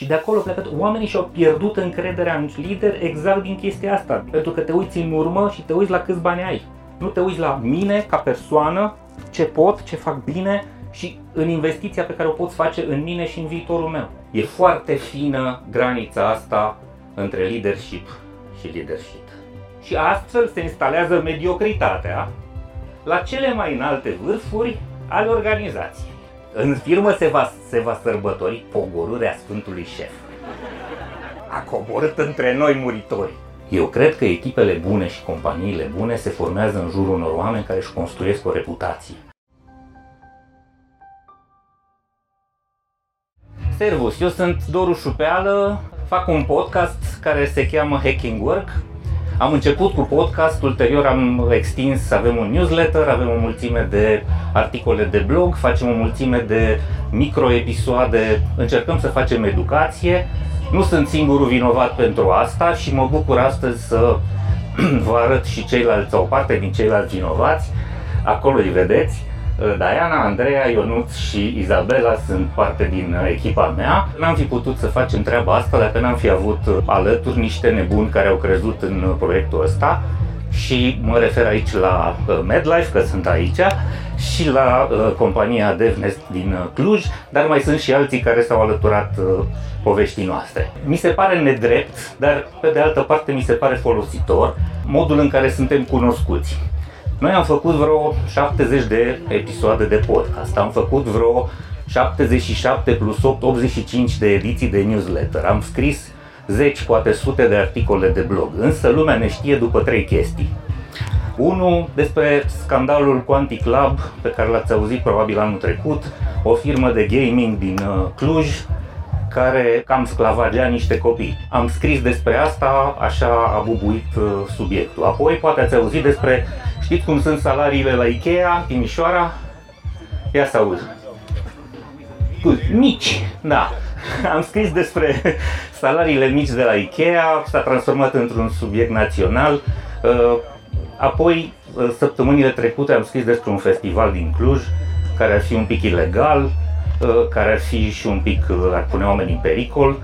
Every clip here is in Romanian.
Și de acolo plecat, oamenii și-au pierdut încrederea în lider exact din chestia asta. Pentru că te uiți în urmă și te uiți la câți bani ai. Nu te uiți la mine ca persoană, ce pot, ce fac bine și în investiția pe care o poți face în mine și în viitorul meu. E foarte fină granița asta între leadership și leadership. Și astfel se instalează mediocritatea la cele mai înalte vârfuri ale organizației. În firmă se va, se va sărbători pogorârea Sfântului Șef. A coborât între noi muritori. Eu cred că echipele bune și companiile bune se formează în jurul unor oameni care își construiesc o reputație. Servus, eu sunt Doru Șupeală, fac un podcast care se cheamă Hacking Work. Am început cu podcast, ulterior am extins, avem un newsletter, avem o mulțime de articole de blog, facem o mulțime de microepisoade, încercăm să facem educație. Nu sunt singurul vinovat pentru asta și mă bucur astăzi să vă arăt și ceilalți sau parte din ceilalți vinovați. Acolo îi vedeți. Diana, Andreea, Ionuț și Izabela sunt parte din echipa mea. N-am fi putut să facem treaba asta dacă n-am fi avut alături niște nebuni care au crezut în proiectul ăsta și mă refer aici la uh, MedLife, că sunt aici, și la uh, compania DevNest din uh, Cluj, dar mai sunt și alții care s-au alăturat uh, poveștii noastre. Mi se pare nedrept, dar pe de altă parte mi se pare folositor modul în care suntem cunoscuți. Noi am făcut vreo 70 de episoade de podcast, am făcut vreo 77 plus 8, 85 de ediții de newsletter, am scris zeci, poate sute de articole de blog, însă lumea ne știe după trei chestii. Unul despre scandalul Quantic Lab, pe care l-ați auzit probabil anul trecut, o firmă de gaming din uh, Cluj, care cam sclavagea niște copii. Am scris despre asta, așa a bubuit uh, subiectul. Apoi poate ați auzit despre, știți cum sunt salariile la Ikea, Timișoara? Ia să aud. Mici, da. Am scris despre salariile mici de la Ikea, s-a transformat într-un subiect național. Uh, apoi, uh, săptămânile trecute am scris despre un festival din Cluj, care ar fi un pic ilegal, uh, care ar fi și un pic, ar pune oamenii în pericol.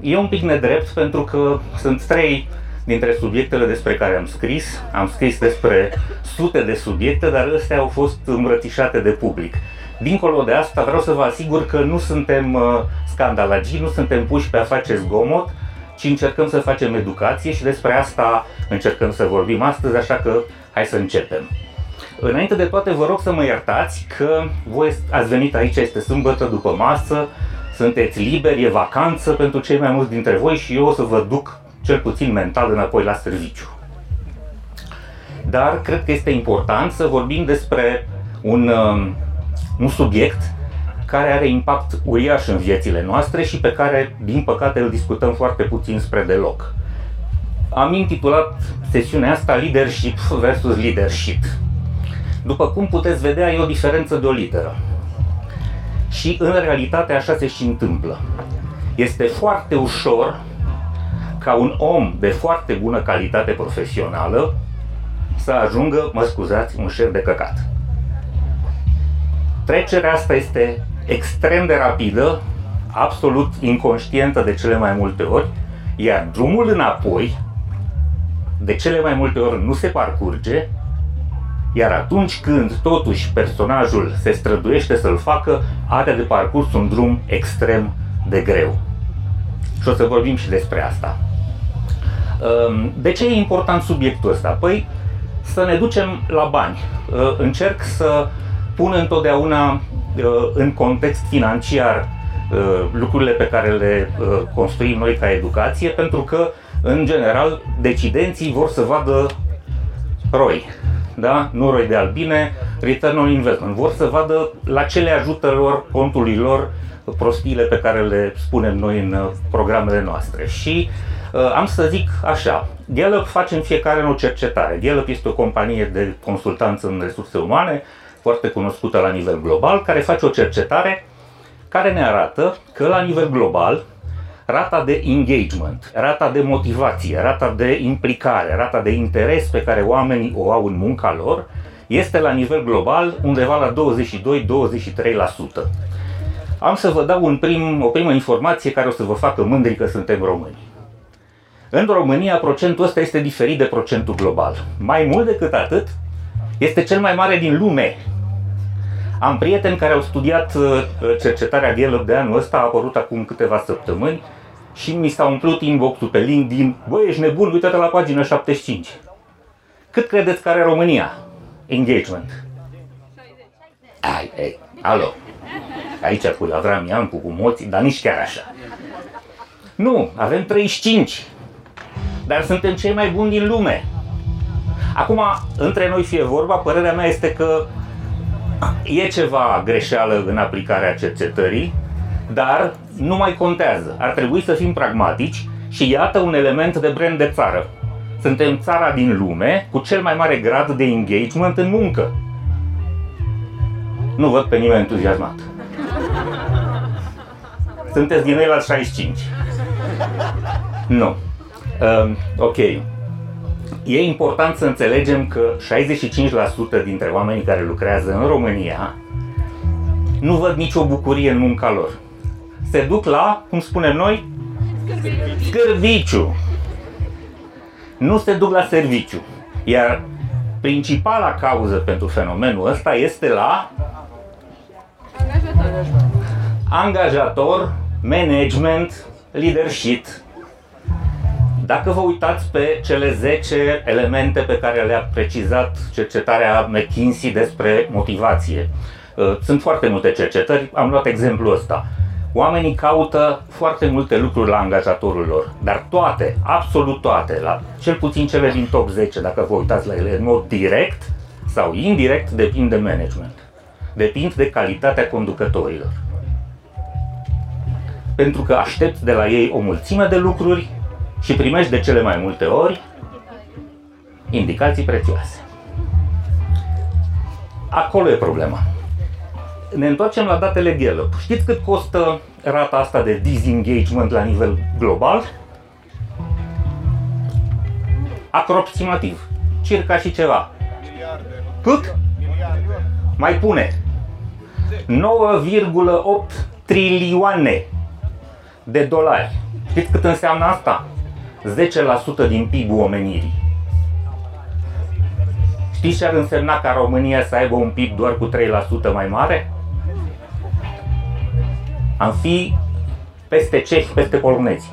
E un pic nedrept pentru că sunt trei dintre subiectele despre care am scris. Am scris despre sute de subiecte, dar astea au fost îmbrățișate de public. Dincolo de asta, vreau să vă asigur că nu suntem uh, scandalagii, nu suntem puși pe a face zgomot, ci încercăm să facem educație și despre asta încercăm să vorbim astăzi, așa că hai să începem. Înainte de toate, vă rog să mă iertați că voi ați venit aici, este sâmbătă după masă, sunteți liberi, e vacanță pentru cei mai mulți dintre voi și eu o să vă duc cel puțin mental înapoi la serviciu. Dar cred că este important să vorbim despre un uh, un subiect care are impact uriaș în viețile noastre și pe care, din păcate, îl discutăm foarte puțin spre deloc. Am intitulat sesiunea asta Leadership versus Leadership. După cum puteți vedea, e o diferență de o literă. Și în realitate așa se și întâmplă. Este foarte ușor ca un om de foarte bună calitate profesională să ajungă, mă scuzați, un șef de căcat. Trecerea asta este extrem de rapidă, absolut inconștientă de cele mai multe ori, iar drumul înapoi, de cele mai multe ori nu se parcurge, iar atunci când totuși personajul se străduiește să-l facă, are de parcurs un drum extrem de greu. Și o să vorbim și despre asta. Ehm, de ce e important subiectul ăsta? Păi să ne ducem la bani. Ehm, încerc să pun întotdeauna uh, în context financiar uh, lucrurile pe care le uh, construim noi ca educație, pentru că, în general, decidenții vor să vadă ROI, da? nu ROI de albine, return on investment. Vor să vadă la ce le ajută lor, contului lor, prostiile pe care le spunem noi în programele noastre. Și uh, am să zic așa, Gallup face în fiecare an o cercetare. Gallup este o companie de consultanță în resurse umane, foarte cunoscută la nivel global, care face o cercetare care ne arată că la nivel global rata de engagement, rata de motivație, rata de implicare, rata de interes pe care oamenii o au în munca lor este la nivel global undeva la 22-23%. am să vă dau un prim, o primă informație care o să vă facă mândri că suntem români. În România, procentul ăsta este diferit de procentul global. Mai mult decât atât, este cel mai mare din lume. Am prieteni care au studiat uh, cercetarea Gallup de anul ăsta, a apărut acum câteva săptămâni, și mi s-a umplut inbox-ul pe LinkedIn. Băi, ești nebun, uite-te la pagina 75. Cât credeți că are România? Engagement. Ai, ai, alo. Aici cu Avram Iancu, cu moții, dar nici chiar așa. Nu, avem 35. Dar suntem cei mai buni din lume. Acum, între noi fie vorba, părerea mea este că e ceva greșeală în aplicarea cercetării, dar nu mai contează. Ar trebui să fim pragmatici și iată un element de brand de țară. Suntem țara din lume cu cel mai mare grad de engagement în muncă. Nu văd pe nimeni entuziasmat. Sunteți din la 65. Nu. Uh, ok. E important să înțelegem că 65% dintre oamenii care lucrează în România nu văd nicio bucurie în munca lor. Se duc la, cum spunem noi, scârbiciu. Nu se duc la serviciu. Iar principala cauză pentru fenomenul ăsta este la angajator, angajator management, leadership, dacă vă uitați pe cele 10 elemente pe care le-a precizat cercetarea McKinsey despre motivație, uh, sunt foarte multe cercetări, am luat exemplul ăsta. Oamenii caută foarte multe lucruri la angajatorul lor, dar toate, absolut toate, la cel puțin cele din top 10, dacă vă uitați la ele în mod direct sau indirect, depind de management. Depind de calitatea conducătorilor. Pentru că aștepți de la ei o mulțime de lucruri și primești de cele mai multe ori indicații prețioase. Acolo e problema. Ne întoarcem la datele Gallup. Știți cât costă rata asta de disengagement la nivel global? Aproximativ. Circa și ceva. Cât? Mai pune. 9,8 trilioane de dolari. Știți cât înseamnă asta? 10% din PIB-ul omenirii. Știți ce ar însemna ca România să aibă un PIB doar cu 3% mai mare? Am fi peste cehi, peste polonezi.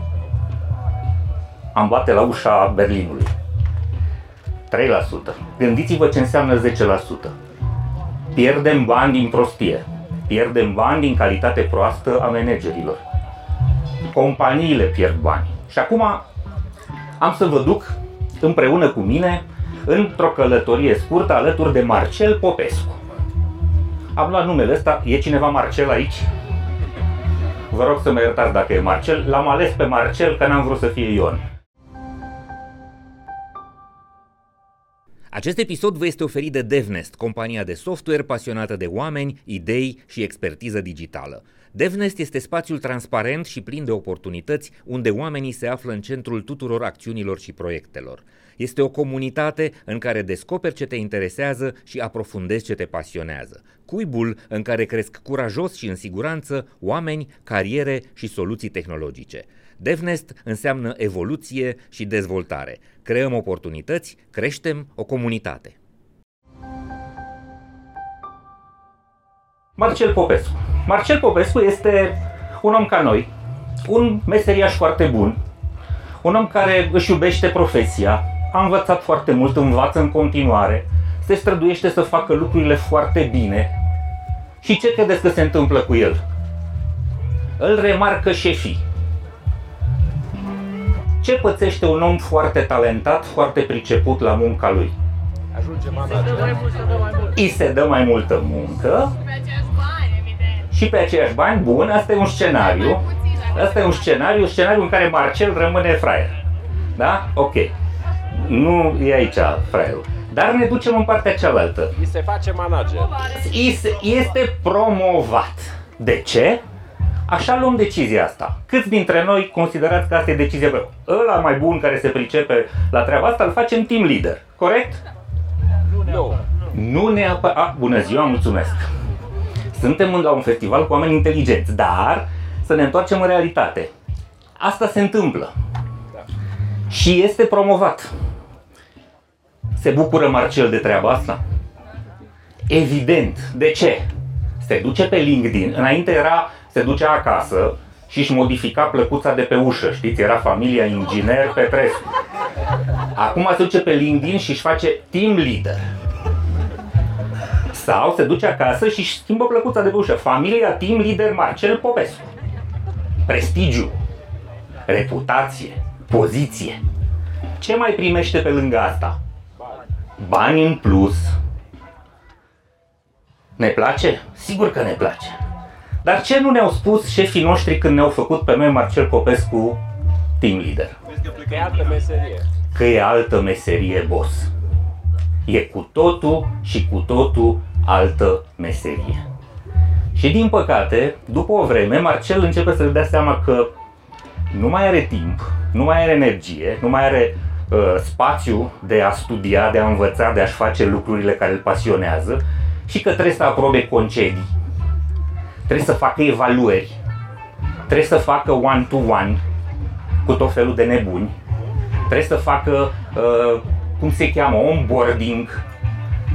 Am bate la ușa Berlinului. 3%. Gândiți-vă ce înseamnă 10%. Pierdem bani din prostie. Pierdem bani din calitate proastă a managerilor. Companiile pierd bani. Și acum am să vă duc împreună cu mine într-o călătorie scurtă alături de Marcel Popescu. Am luat numele ăsta, e cineva Marcel aici? Vă rog să mă iertați dacă e Marcel, l-am ales pe Marcel că n-am vrut să fie Ion. Acest episod vă este oferit de DevNest, compania de software pasionată de oameni, idei și expertiză digitală. DevNest este spațiul transparent și plin de oportunități unde oamenii se află în centrul tuturor acțiunilor și proiectelor. Este o comunitate în care descoperi ce te interesează și aprofundezi ce te pasionează. Cuibul în care cresc curajos și în siguranță oameni, cariere și soluții tehnologice. DevNest înseamnă evoluție și dezvoltare. Creăm oportunități, creștem o comunitate. Marcel Popescu. Marcel Popescu este un om ca noi, un meseriaș foarte bun, un om care își iubește profesia, a învățat foarte mult, învață în continuare, se străduiește să facă lucrurile foarte bine. Și ce credeți că se întâmplă cu el? Îl remarcă șefii. Ce pățește un om foarte talentat, foarte priceput la munca lui? Ajunge Îi se dă mai multă muncă și pe aceiași bani, bun, asta e un scenariu. Asta e un scenariu, scenariu în care Marcel rămâne fraier. Da? Ok. Nu e aici fraierul. Dar ne ducem în partea cealaltă. I se face manager. Este promovat. De ce? Așa luăm decizia asta. Câți dintre noi considerați că asta e decizia bună? Ăla mai bun care se pricepe la treaba asta îl facem team leader, corect? Nu. Nu neapărat... A, bună ziua, mulțumesc. suntem la un festival cu oameni inteligenți, dar să ne întoarcem în realitate. Asta se întâmplă. Și este promovat. Se bucură Marcel de treaba asta? Evident. De ce? Se duce pe LinkedIn. Înainte era, se ducea acasă și își modifica plăcuța de pe ușă. Știți, era familia inginer Petrescu. Acum se duce pe LinkedIn și își face team leader. Sau se duce acasă și își schimbă plăcuța de pe ușă. Familia team leader Marcel Popescu. Prestigiu, reputație, poziție. Ce mai primește pe lângă asta? Bani în plus. Ne place? Sigur că ne place. Dar ce nu ne-au spus șefii noștri când ne-au făcut pe noi Marcel Popescu team leader? Că e altă meserie. Că e altă meserie, boss. E cu totul și cu totul altă meserie. Și din păcate, după o vreme, Marcel începe să-și dea seama că nu mai are timp, nu mai are energie, nu mai are uh, spațiu de a studia, de a învăța, de a-și face lucrurile care îl pasionează și că trebuie să aprobe concedii, trebuie să facă evaluări, trebuie să facă one-to-one cu tot felul de nebuni, trebuie să facă, uh, cum se cheamă, onboarding,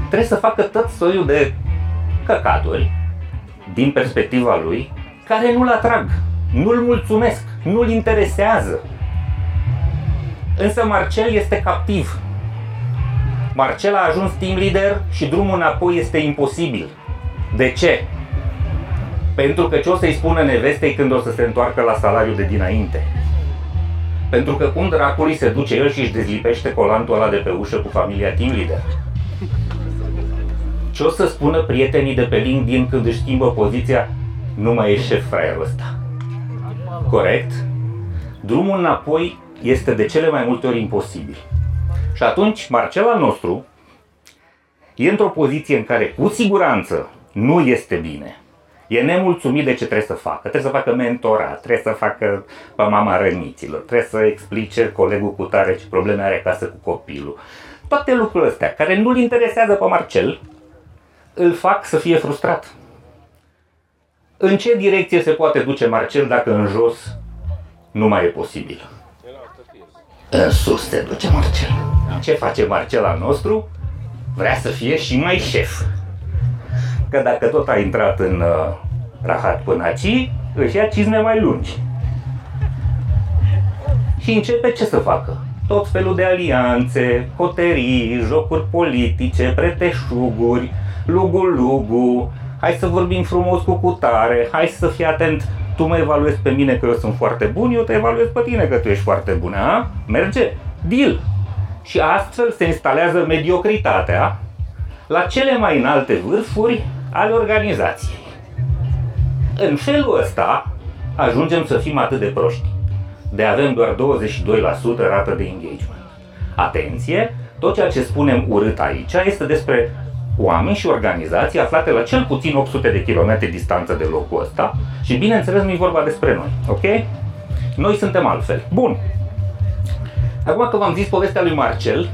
trebuie să facă tot soiul de căcaturi din perspectiva lui care nu-l atrag, nu-l mulțumesc, nu-l interesează. Însă Marcel este captiv. Marcel a ajuns team leader și drumul înapoi este imposibil. De ce? Pentru că ce o să-i spună nevestei când o să se întoarcă la salariul de dinainte? Pentru că cum dracului se duce el și își dezlipește colantul ăla de pe ușă cu familia team leader? Ce o să spună prietenii de pe LinkedIn când își schimbă poziția? Nu mai e șef fraierul ăsta. Corect? Drumul înapoi este de cele mai multe ori imposibil. Și atunci, Marcel al nostru e într-o poziție în care, cu siguranță, nu este bine. E nemulțumit de ce trebuie să facă. Trebuie să facă mentorat, trebuie să facă pe mama răniților, trebuie să explice colegul cu tare ce probleme are acasă cu copilul. Toate lucrurile astea, care nu-l interesează pe Marcel, îl fac să fie frustrat. În ce direcție se poate duce Marcel dacă în jos nu mai e posibil? În sus se duce Marcel. Ce face Marcel al nostru? Vrea să fie și mai șef. Că dacă tot a intrat în uh, rahat până aici, își ia cizme mai lungi. Și începe ce să facă? Tot felul de alianțe, coterii, jocuri politice, preteșuguri, lugu-lugu, hai să vorbim frumos cu cutare, hai să fii atent, tu mă evaluezi pe mine că eu sunt foarte bun, eu te evaluez pe tine că tu ești foarte bun, a? Merge? Deal! Și astfel se instalează mediocritatea la cele mai înalte vârfuri ale organizației. În felul ăsta ajungem să fim atât de proști. De avem doar 22% rată de engagement. Atenție, tot ceea ce spunem urât aici este despre oameni și organizații aflate la cel puțin 800 de kilometri distanță de locul ăsta și bineînțeles nu e vorba despre noi, ok? Noi suntem altfel. Bun. Acum că v-am zis povestea lui Marcel,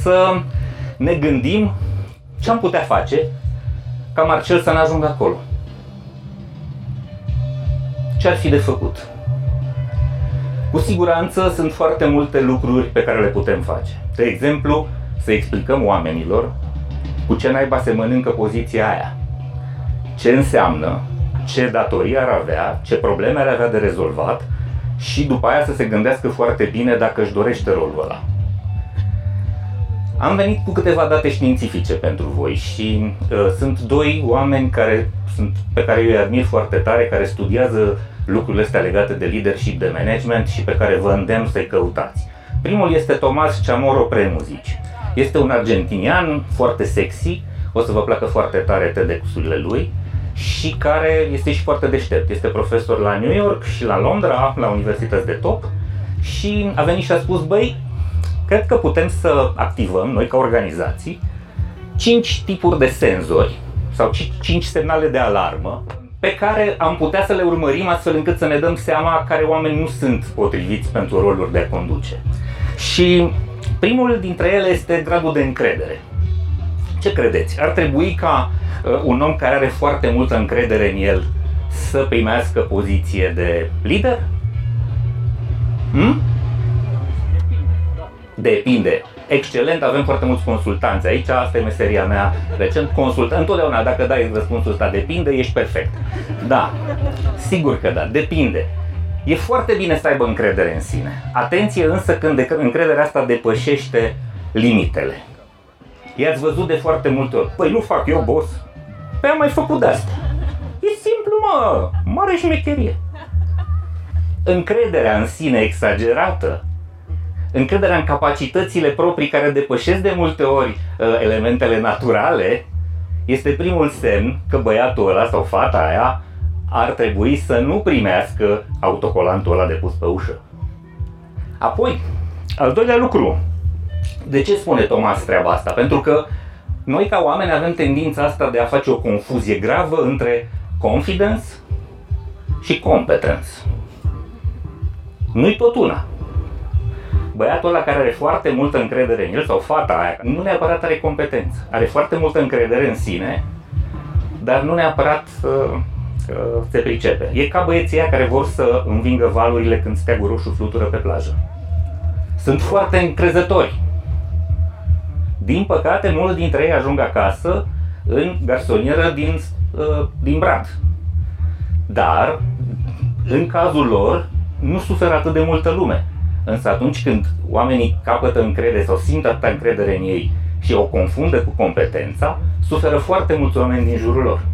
să ne gândim ce am putea face ca Marcel să ne ajungă acolo. Ce ar fi de făcut? Cu siguranță sunt foarte multe lucruri pe care le putem face. De exemplu, să explicăm oamenilor cu ce naiba se mănâncă poziția aia. Ce înseamnă, ce datorii ar avea, ce probleme ar avea de rezolvat și după aia să se gândească foarte bine dacă își dorește rolul ăla. Am venit cu câteva date științifice pentru voi și uh, sunt doi oameni care sunt, pe care eu îi admir foarte tare, care studiază lucrurile astea legate de leadership, de management și pe care vă îndemn să-i căutați. Primul este Tomas Chamorro Premuzici. Este un argentinian foarte sexy, o să vă placă foarte tare TEDx-urile lui și care este și foarte deștept. Este profesor la New York și la Londra, la universități de top și a venit și a spus, băi, cred că putem să activăm, noi ca organizații, 5 tipuri de senzori sau 5 semnale de alarmă pe care am putea să le urmărim astfel încât să ne dăm seama care oameni nu sunt potriviți pentru roluri de a conduce. Și primul dintre ele este gradul de încredere. Ce credeți? Ar trebui ca uh, un om care are foarte multă încredere în el să primească poziție de lider? Hmm? Depinde. Excelent, avem foarte mulți consultanți aici, asta e meseria mea recent. Consult, întotdeauna, dacă dai răspunsul ăsta depinde, ești perfect. Da, sigur că da, depinde. E foarte bine să aibă încredere în sine. Atenție însă când încrederea asta depășește limitele. I-ați văzut de foarte multe ori. Păi nu fac eu, boss. Păi am mai făcut de asta. E simplu, mă. Mare șmecherie. Încrederea în sine exagerată, încrederea în capacitățile proprii care depășesc de multe ori uh, elementele naturale, este primul semn că băiatul ăla sau fata aia ar trebui să nu primească autocolantul ăla de pus pe ușă. Apoi, al doilea lucru. De ce spune Thomas treaba asta? Pentru că noi ca oameni avem tendința asta de a face o confuzie gravă între confidence și competence. Nu-i tot una. Băiatul ăla care are foarte multă încredere în el sau fata aia, nu neapărat are competență. Are foarte multă încredere în sine, dar nu neapărat uh, se pricepe. E ca băieții care vor să învingă valurile când steagul roșu flutură pe plajă. Sunt foarte încrezători. Din păcate, mulți dintre ei ajung acasă în garsonieră din, uh, din Brad. Dar, în cazul lor, nu suferă atât de multă lume. Însă atunci când oamenii capătă încredere sau simt atâta încredere în ei și o confundă cu competența, suferă foarte mulți oameni din jurul lor.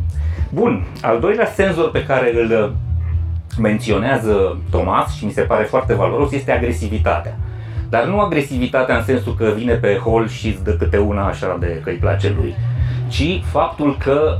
Bun, al doilea senzor pe care îl uh, menționează Thomas și mi se pare foarte valoros este agresivitatea. Dar nu agresivitatea în sensul că vine pe hol și îți dă câte una așa de că îi place lui, ci faptul că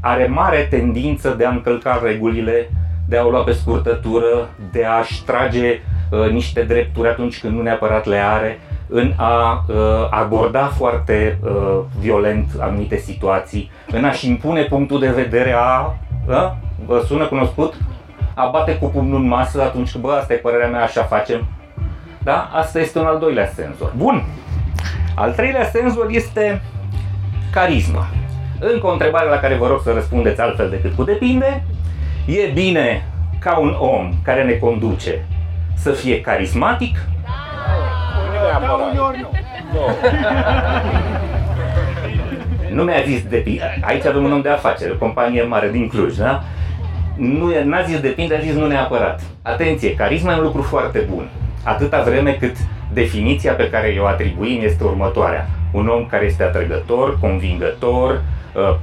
are mare tendință de a încălca regulile, de a o lua pe scurtătură, de a-și trage uh, niște drepturi atunci când nu neapărat le are, în a uh, aborda foarte uh, violent anumite situații, în a-și impune punctul de vedere a, a vă sună cunoscut? A bate cu pumnul în masă atunci când, bă, asta e părerea mea, așa facem. Da? Asta este un al doilea senzor. Bun. Al treilea senzor este carisma. Încă o întrebare la care vă rog să răspundeți altfel decât cu depinde. E bine ca un om care ne conduce să fie carismatic neapărat. Da, uneori nu. Nu. nu mi-a zis depinde. Aici avem un om de afaceri, o companie mare din Cluj, da? Nu n-a zis depinde, a zis nu neapărat. Atenție, carisma e un lucru foarte bun. Atâta vreme cât definiția pe care o atribuim este următoarea. Un om care este atrăgător, convingător, uh,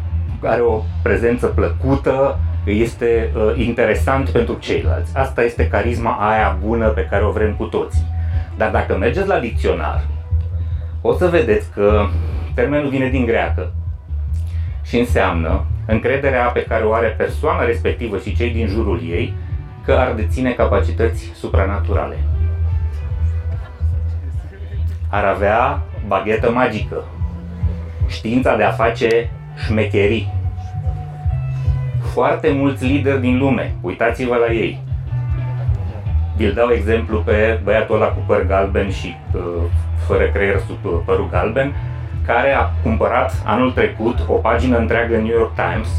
are o prezență plăcută, este uh, interesant pentru ceilalți. Asta este carisma aia bună pe care o vrem cu toții. Dar dacă mergeți la dicționar, o să vedeți că termenul vine din greacă și înseamnă încrederea pe care o are persoana respectivă și cei din jurul ei că ar deține capacități supranaturale. Ar avea baghetă magică, știința de a face șmecherii. Foarte mulți lideri din lume, uitați-vă la ei, îl dau exemplu pe băiatul ăla cu păr galben și uh, fără creier sub uh, părul galben, care a cumpărat anul trecut o pagină întreagă New York Times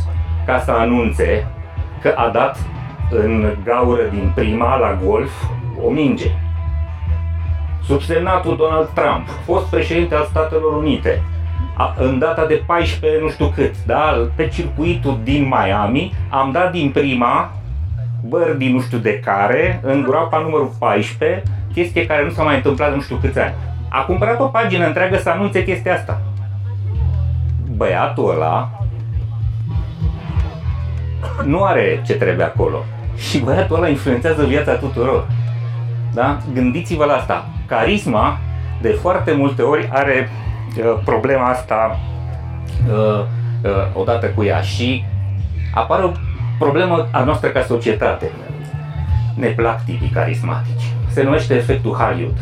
ca să anunțe că a dat în gaură din prima la golf o minge. Subsemnatul Donald Trump, fost președinte al Statelor Unite, a, în data de 14 nu știu cât, da, pe circuitul din Miami, am dat din prima Bărdi nu știu de care, în groapa numărul 14, chestie care nu s-a mai întâmplat nu știu câți ani. A cumpărat o pagină întreagă să anunțe chestia asta. Băiatul ăla nu are ce trebuie acolo. Și băiatul ăla influențează viața tuturor. Da? Gândiți-vă la asta. Carisma, de foarte multe ori, are uh, problema asta uh, uh, odată cu ea și apare o problemă a noastră ca societate. Ne plac tipii carismatici. Se numește efectul Hollywood.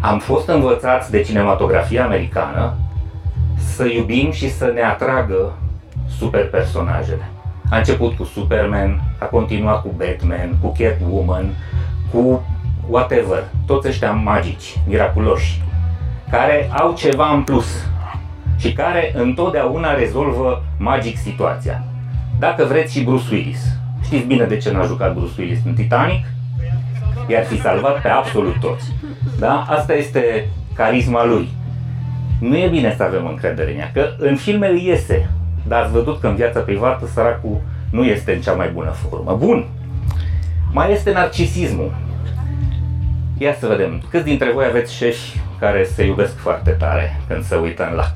Am fost învățați de cinematografia americană să iubim și să ne atragă super personajele. A început cu Superman, a continuat cu Batman, cu Catwoman, cu whatever, toți ăștia magici, miraculoși, care au ceva în plus. și care întotdeauna rezolvă magic situația. Dacă vreți și Bruce Willis. Știți bine de ce n-a jucat Bruce Willis în Titanic? I-ar fi salvat pe absolut toți. Da? Asta este carisma lui. Nu e bine să avem încredere în ea, că în filme îi iese, dar ați văzut că în viața privată săracul nu este în cea mai bună formă. Bun, mai este narcisismul. Ia să vedem, câți dintre voi aveți șefi care se iubesc foarte tare când se uită în lac?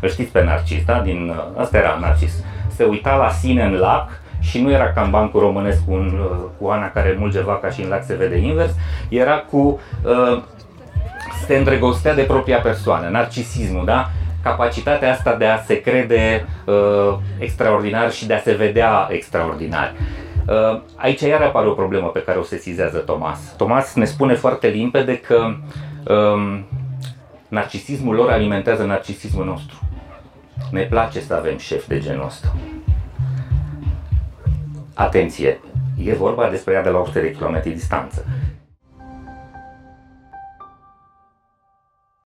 Îl știți pe Narcis, da? Din, asta era Narcis. Se uita la sine în lac și nu era ca în bancul românesc cu, un, cu Ana care mulge vaca și în lac se vede invers, era cu uh, se îndrăgostea de propria persoană, narcisismul, da? Capacitatea asta de a se crede uh, extraordinar și de a se vedea extraordinar. Uh, aici iar apare o problemă pe care o sesizează Thomas. Thomas ne spune foarte limpede că uh, narcisismul lor alimentează narcisismul nostru. Ne place să avem șef de genul ăsta. Atenție, e vorba despre ea de la 100 de km distanță.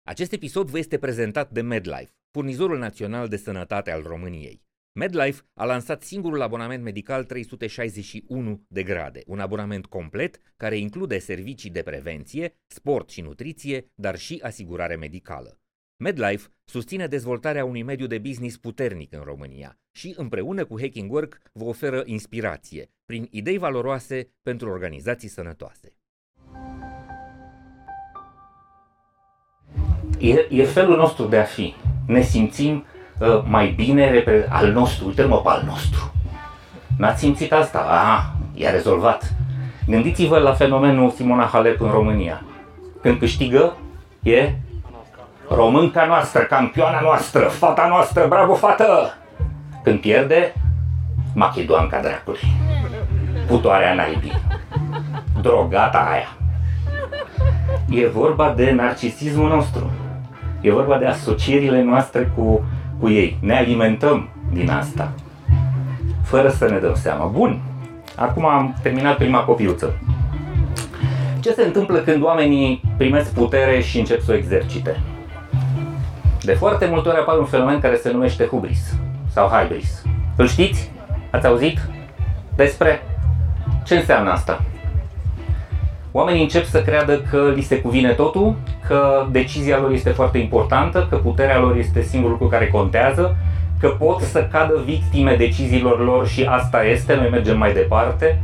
Acest episod vă este prezentat de MedLife, furnizorul național de sănătate al României. MedLife a lansat singurul abonament medical 361 de grade, un abonament complet care include servicii de prevenție, sport și nutriție, dar și asigurare medicală. MedLife susține dezvoltarea unui mediu de business puternic în România și împreună cu Hacking Work vă oferă inspirație prin idei valoroase pentru organizații sănătoase. E, e felul nostru de a fi. Ne simțim uh, mai bine al nostru, uite-mă pe al nostru. N-ați simțit asta? A, e rezolvat. Gândiți-vă la fenomenul Simona Halep în România. Când câștigă, e românca noastră, campioana noastră, fata noastră, bravo fată! Când pierde, machedoanca dracului. Putoarea naibii. Drogata aia. E vorba de narcisismul nostru. E vorba de asocierile noastre cu, cu ei. Ne alimentăm din asta. Fără să ne dăm seama. Bun. Acum am terminat prima copiuță. Ce se întâmplă când oamenii primesc putere și încep să o exercite? De foarte multe ori apare un fenomen care se numește hubris sau hybris. Îl știți? Ați auzit despre? Ce înseamnă asta? Oamenii încep să creadă că li se cuvine totul, că decizia lor este foarte importantă, că puterea lor este singurul lucru care contează, că pot să cadă victime deciziilor lor și asta este, noi mergem mai departe.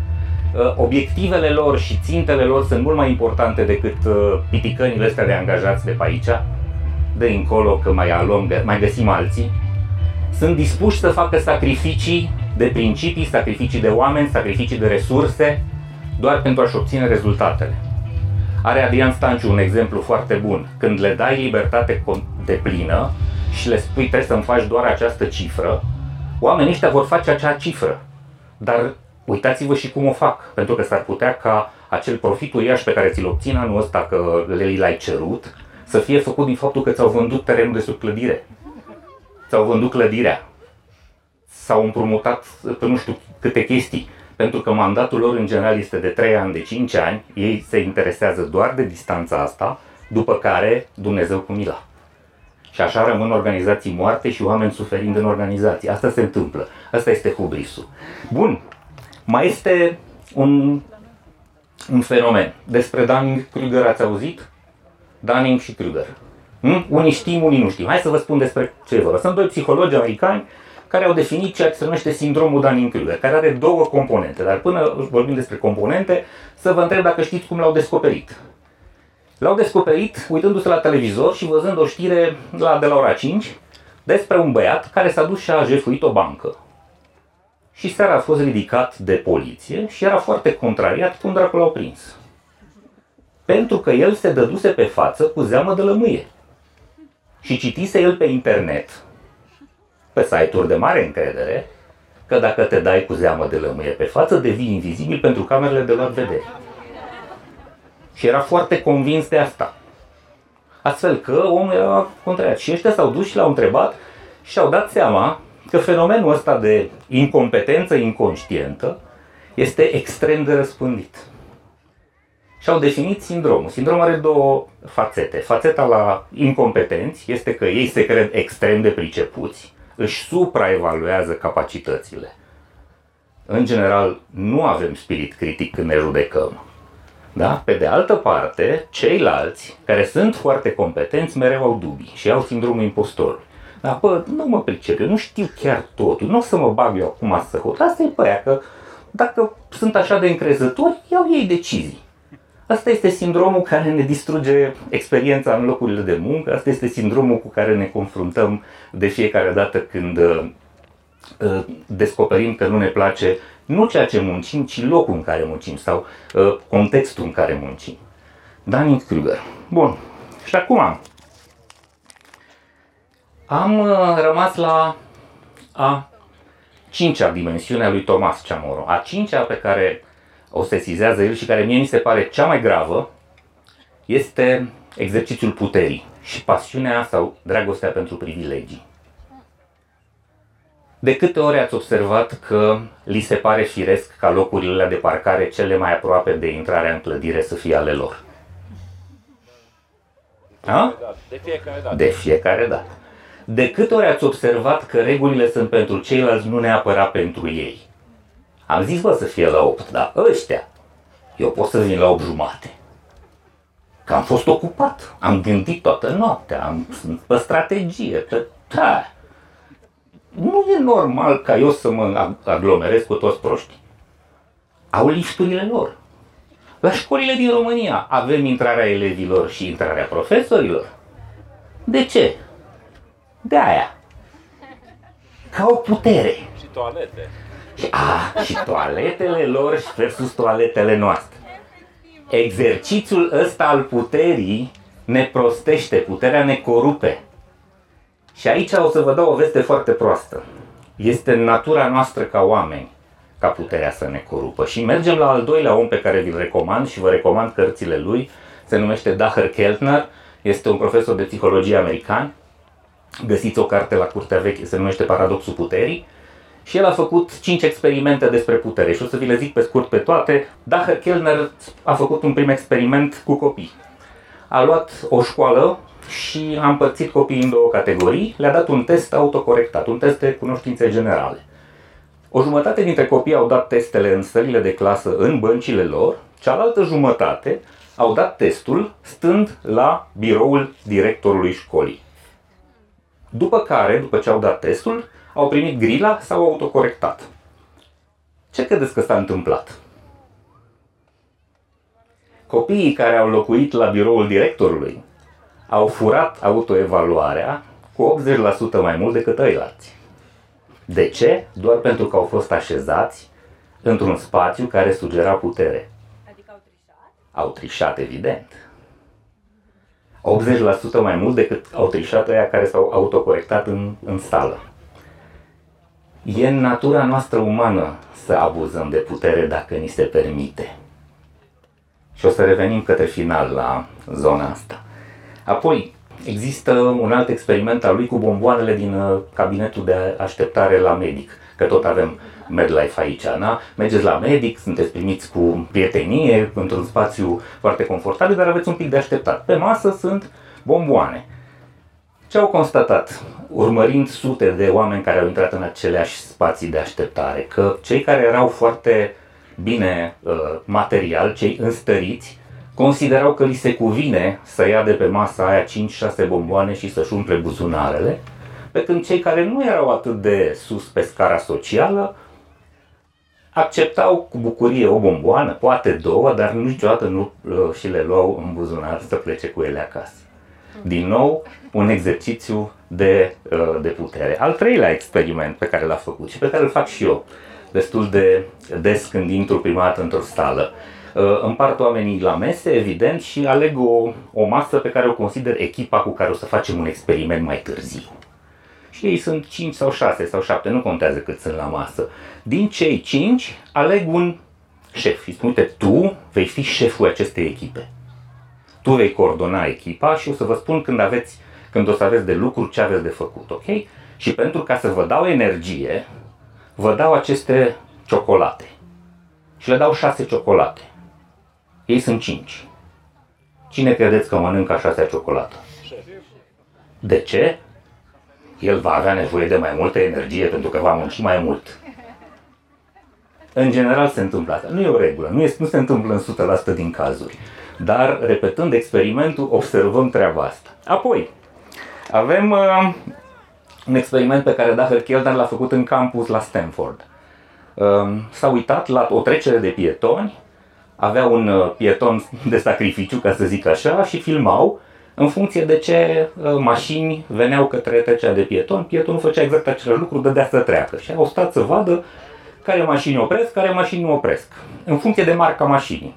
Uh, obiectivele lor și țintele lor sunt mult mai importante decât uh, piticănile astea de angajați de pe aici, de încolo că mai aluăm, mai găsim alții. Sunt dispuși să facă sacrificii de principii, sacrificii de oameni, sacrificii de resurse, doar pentru a-și obține rezultatele. Are Adrian Stanciu un exemplu foarte bun. Când le dai libertate de plină și le spui trebuie să-mi faci doar această cifră, oamenii ăștia vor face acea cifră. Dar uitați-vă și cum o fac, pentru că s-ar putea ca acel profit uriaș pe care ți-l obțin anul ăsta că le l-ai cerut, să fie făcut din faptul că ți-au vândut terenul de sub clădire. Ți-au vândut clădirea. S-au împrumutat pe nu știu câte chestii pentru că mandatul lor în general este de 3 ani, de 5 ani, ei se interesează doar de distanța asta, după care Dumnezeu cu mila. Și așa rămân organizații moarte și oameni suferind în organizații. Asta se întâmplă. Asta este hubrisul. Bun. Mai este un, un fenomen. Despre Dunning-Kruger ați auzit? Dunning și Kruger. Hmm? Unii știm, unii nu știm. Hai să vă spun despre ce vă. Sunt doi psihologi americani care au definit ceea ce se numește sindromul Dunning-Kruger, care are două componente. Dar până vorbim despre componente, să vă întreb dacă știți cum l-au descoperit. L-au descoperit uitându-se la televizor și văzând o știre la, de la ora 5 despre un băiat care s-a dus și a jefuit o bancă. Și seara a fost ridicat de poliție și era foarte contrariat cum dracu l-au prins. Pentru că el se dăduse pe față cu zeamă de lămâie. Și citise el pe internet pe site-uri de mare încredere că dacă te dai cu zeamă de lămâie pe față, devii invizibil pentru camerele de luat vedere. Și era foarte convins de asta. Astfel că omul era contrariat. Și ăștia s-au dus și l-au întrebat și au dat seama că fenomenul ăsta de incompetență inconștientă este extrem de răspândit. Și și au definit sindromul. Sindromul are două fațete. Fațeta la incompetenți este că ei se cred extrem de pricepuți, își supraevaluează capacitățile. În general, nu avem spirit critic când ne judecăm. Da? Pe de altă parte, ceilalți, care sunt foarte competenți, mereu au dubii și au sindromul impostorului. Da, bă, nu mă pricep, eu nu știu chiar totul, nu o să mă bag eu acum să hot. Asta e pe aia, că dacă sunt așa de încrezători, iau ei decizii. Asta este sindromul care ne distruge experiența în locurile de muncă, asta este sindromul cu care ne confruntăm de fiecare dată când uh, uh, descoperim că nu ne place nu ceea ce muncim, ci locul în care muncim sau uh, contextul în care muncim. Danny Kruger. Bun. Și acum am uh, rămas la a cincea dimensiune a lui Thomas Chamorro. A cincea pe care o sesizează el și care mie mi se pare cea mai gravă este exercițiul puterii și pasiunea sau dragostea pentru privilegii. De câte ori ați observat că li se pare firesc ca locurile de parcare cele mai aproape de intrarea în clădire să fie ale lor? Ha? De fiecare dată. De fiecare dată. De câte ori ați observat că regulile sunt pentru ceilalți, nu neapărat pentru ei? Am zis, bă, să fie la 8, dar ăștia, eu pot să vin la 8 jumate. Că am fost ocupat, am gândit toată noaptea, am sunt pe strategie, pe... Da. Nu e normal ca eu să mă aglomerez cu toți proștii. Au lifturile lor. La școlile din România avem intrarea elevilor și intrarea profesorilor. De ce? De aia. Ca o putere. Și toalete. A, și toaletele lor versus toaletele noastre. Exercițiul ăsta al puterii ne prostește, puterea ne corupe. Și aici o să vă dau o veste foarte proastă. Este natura noastră ca oameni ca puterea să ne corupă. Și mergem la al doilea om pe care vi-l recomand și vă recomand cărțile lui. Se numește Dacher Keltner, este un profesor de psihologie american. Găsiți o carte la Curtea Veche, se numește Paradoxul Puterii. Și el a făcut 5 experimente despre putere și o să vi le zic pe scurt pe toate. Dacher Kellner a făcut un prim experiment cu copii. A luat o școală și a împărțit copiii în două categorii, le-a dat un test autocorectat, un test de cunoștințe generale. O jumătate dintre copii au dat testele în sălile de clasă în băncile lor, cealaltă jumătate au dat testul stând la biroul directorului școlii. După care, după ce au dat testul, au primit grila sau autocorectat. Ce credeți că s-a întâmplat? Copiii care au locuit la biroul directorului au furat autoevaluarea cu 80% mai mult decât ăilalți. De ce? Doar pentru că au fost așezați într-un spațiu care sugera putere. Adică au trișat? Au trișat, evident. 80% mai mult decât au trișat ăia care s-au autocorectat în, în sală. E în natura noastră umană să abuzăm de putere dacă ni se permite. Și o să revenim către final la zona asta. Apoi, există un alt experiment al lui cu bomboanele din uh, cabinetul de așteptare la medic, că tot avem MedLife aici, na? Mergeți la medic, sunteți primiți cu prietenie, într-un spațiu foarte confortabil, dar aveți un pic de așteptat. Pe masă sunt bomboane. Ce au constatat, urmărind sute de oameni care au intrat în aceleași spații de așteptare? Că cei care erau foarte bine uh, material, cei înstăriți, considerau că li se cuvine să ia de pe masa aia 5-6 bomboane și să-și umple buzunarele, pe când cei care nu erau atât de sus pe scara socială acceptau cu bucurie o bomboană, poate două, dar niciodată nu uh, și le luau în buzunar să plece cu ele acasă. Din nou, un exercițiu de, uh, de putere. Al treilea experiment pe care l-a făcut și pe care îl fac și eu destul de des când intru prima dată într-o sală. Uh, împart oamenii la mese, evident, și aleg o, o masă pe care o consider echipa cu care o să facem un experiment mai târziu. Și ei sunt 5 sau 6 sau 7, nu contează cât sunt la masă. Din cei 5, aleg un șef. Și spun, uite, tu vei fi șeful acestei echipe. Tu vei coordona echipa și o să vă spun când aveți, când o să aveți de lucru ce aveți de făcut, ok? Și pentru ca să vă dau energie, vă dau aceste ciocolate. Și le dau 6 ciocolate. Ei sunt 5. Cine credeți că mănâncă a șasea ciocolată? De ce? El va avea nevoie de mai multă energie pentru că va munci mai mult. În general se întâmplă asta. Nu e o regulă, nu, este, nu se întâmplă în 100% din cazuri. Dar, repetând experimentul, observăm treaba asta. Apoi, avem uh, un experiment pe care Daher Kelder l-a făcut în campus la Stanford. Uh, s-a uitat la o trecere de pietoni, avea un uh, pieton de sacrificiu, ca să zic așa, și filmau în funcție de ce uh, mașini veneau către trecerea de pieton, pietonul făcea exact același lucru, dădea să treacă. Și au stat să vadă care mașini opresc, care mașini nu opresc, în funcție de marca mașinii.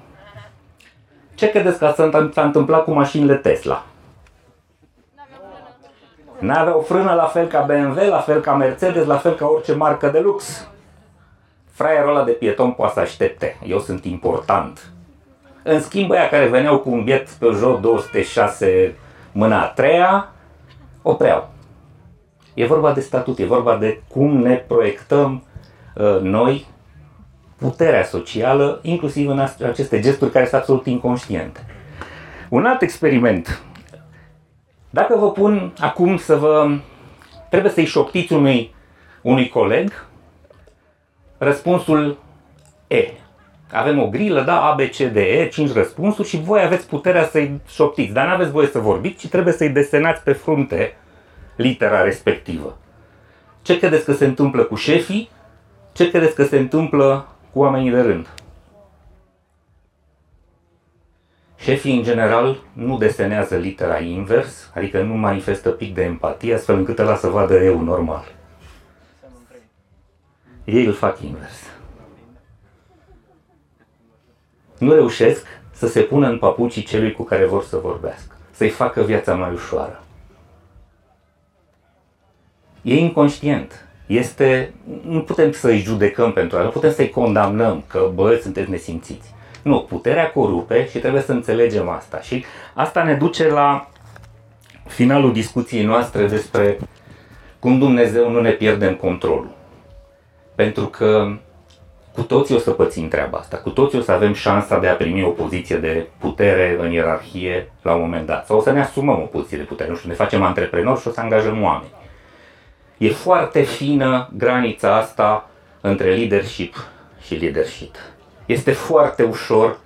Ce credeți că s-a întâmplat cu mașinile Tesla? N-aveau frână la fel ca BMW, la fel ca Mercedes, la fel ca orice marcă de lux. Fraierul ăla de pieton poate să aștepte. Eu sunt important. În schimb, aia care veneau cu un biet Peugeot 206 mâna a treia, opreau. E vorba de statut, e vorba de cum ne proiectăm uh, noi puterea socială, inclusiv în aceste gesturi care sunt absolut inconștiente. Un alt experiment. Dacă vă pun acum să vă... Trebuie să-i șoptiți unui, unui coleg răspunsul E. Avem o grilă, da, A, B, C, D, E, 5 răspunsuri și voi aveți puterea să-i șoptiți, dar nu aveți voie să vorbiți, ci trebuie să-i desenați pe frunte litera respectivă. Ce credeți că se întâmplă cu șefii? Ce credeți că se întâmplă cu oamenii de rând? Șefii, în general, nu desenează litera invers, adică nu manifestă pic de empatie, astfel încât ăla să vadă eu normal. Ei îl fac invers nu reușesc să se pună în papucii celui cu care vor să vorbească, să-i facă viața mai ușoară. E inconștient. Este, nu putem să-i judecăm pentru asta, nu putem să-i condamnăm că, bă, sunteți nesimțiți. Nu, puterea corupe și trebuie să înțelegem asta. Și asta ne duce la finalul discuției noastre despre cum Dumnezeu nu ne pierdem controlul. Pentru că cu toții o să pățim treaba asta, cu toții o să avem șansa de a primi o poziție de putere în ierarhie la un moment dat. Sau o să ne asumăm o poziție de putere, nu știu, ne facem antreprenori și o să angajăm oameni. E foarte fină granița asta între leadership și leadership. Este foarte ușor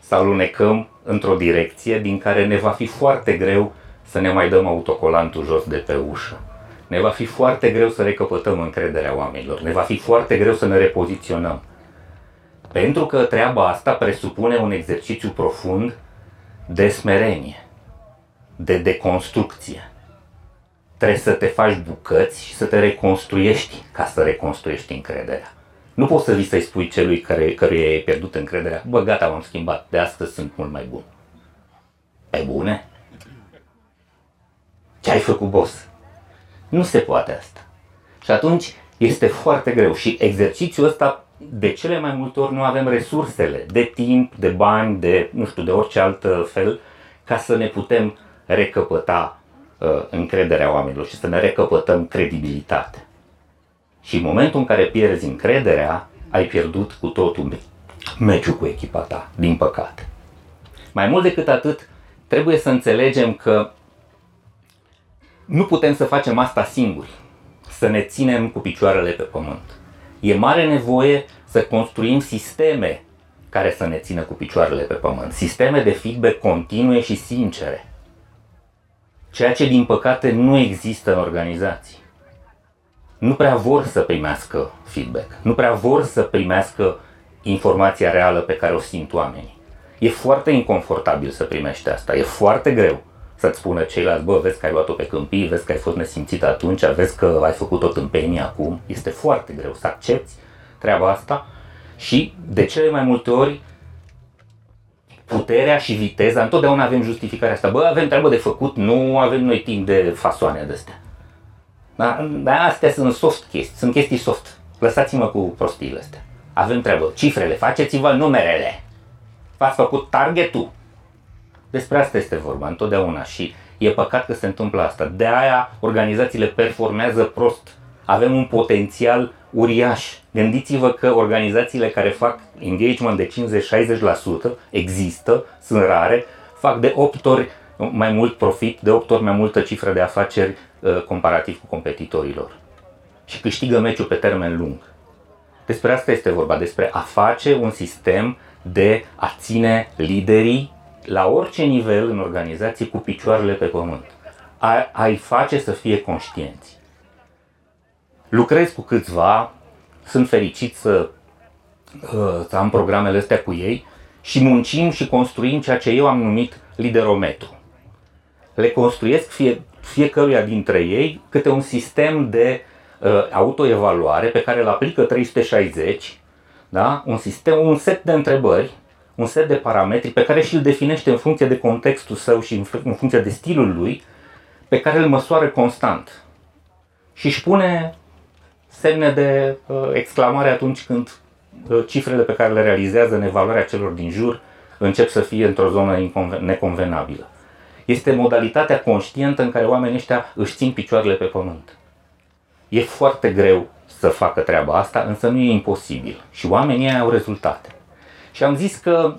să alunecăm într-o direcție din care ne va fi foarte greu să ne mai dăm autocolantul jos de pe ușă. Ne va fi foarte greu să recăpătăm încrederea oamenilor, ne va fi foarte greu să ne repoziționăm. Pentru că treaba asta presupune un exercițiu profund de smerenie, de deconstrucție. Trebuie să te faci bucăți și să te reconstruiești ca să reconstruiești încrederea. Nu poți să vii să-i spui celui care, căruia e pierdut încrederea, bă, gata, m-am schimbat, de astăzi sunt mult mai bun. Pe bune? Ce ai făcut, boss? Nu se poate asta. Și atunci este foarte greu și exercițiul ăsta de cele mai multe ori nu avem resursele de timp, de bani, de nu știu, de orice alt fel ca să ne putem recăpăta uh, încrederea oamenilor și să ne recăpătăm credibilitate. Și în momentul în care pierzi încrederea, ai pierdut cu totul meciul cu echipa ta, din păcate. Mai mult decât atât, trebuie să înțelegem că nu putem să facem asta singuri, să ne ținem cu picioarele pe pământ e mare nevoie să construim sisteme care să ne țină cu picioarele pe pământ, sisteme de feedback continue și sincere. Ceea ce din păcate nu există în organizații. Nu prea vor să primească feedback, nu prea vor să primească informația reală pe care o simt oamenii. E foarte inconfortabil să primești asta, e foarte greu să-ți spună ceilalți, bă, vezi că ai luat-o pe câmpii, vezi că ai fost nesimțit atunci, vezi că ai făcut tot tâmpenie acum. Este foarte greu să accepti treaba asta și de cele mai multe ori puterea și viteza, întotdeauna avem justificarea asta. Bă, avem treabă de făcut, nu avem noi timp de fasoane de astea. Da? Dar astea sunt soft chestii, sunt chestii soft. Lăsați-mă cu prostiile astea. Avem treabă. Cifrele, faceți-vă numerele. V-ați făcut targetul. Despre asta este vorba întotdeauna și e păcat că se întâmplă asta. De aia organizațiile performează prost. Avem un potențial uriaș. Gândiți-vă că organizațiile care fac engagement de 50-60% există, sunt rare, fac de 8 ori mai mult profit, de 8 ori mai multă cifră de afaceri uh, comparativ cu competitorilor. Și câștigă meciul pe termen lung. Despre asta este vorba, despre a face un sistem de a ține liderii la orice nivel în organizație cu picioarele pe pământ. A, a-i face să fie conștienți. Lucrez cu câțiva, sunt fericit să, uh, să am programele astea cu ei și muncim și construim ceea ce eu am numit liderometru. Le construiesc fie, fiecăruia dintre ei câte un sistem de uh, autoevaluare pe care îl aplică 360, da? un sistem, un set de întrebări, un set de parametri pe care și îl definește în funcție de contextul său și în, în funcție de stilul lui, pe care îl măsoară constant. Și își pune semne de uh, exclamare atunci când uh, cifrele pe care le realizează în evaluarea celor din jur încep să fie într-o zonă neconvenabilă. Este modalitatea conștientă în care oamenii ăștia își țin picioarele pe pământ. E foarte greu să facă treaba asta, însă nu e imposibil. Și oamenii au rezultate. Și am zis că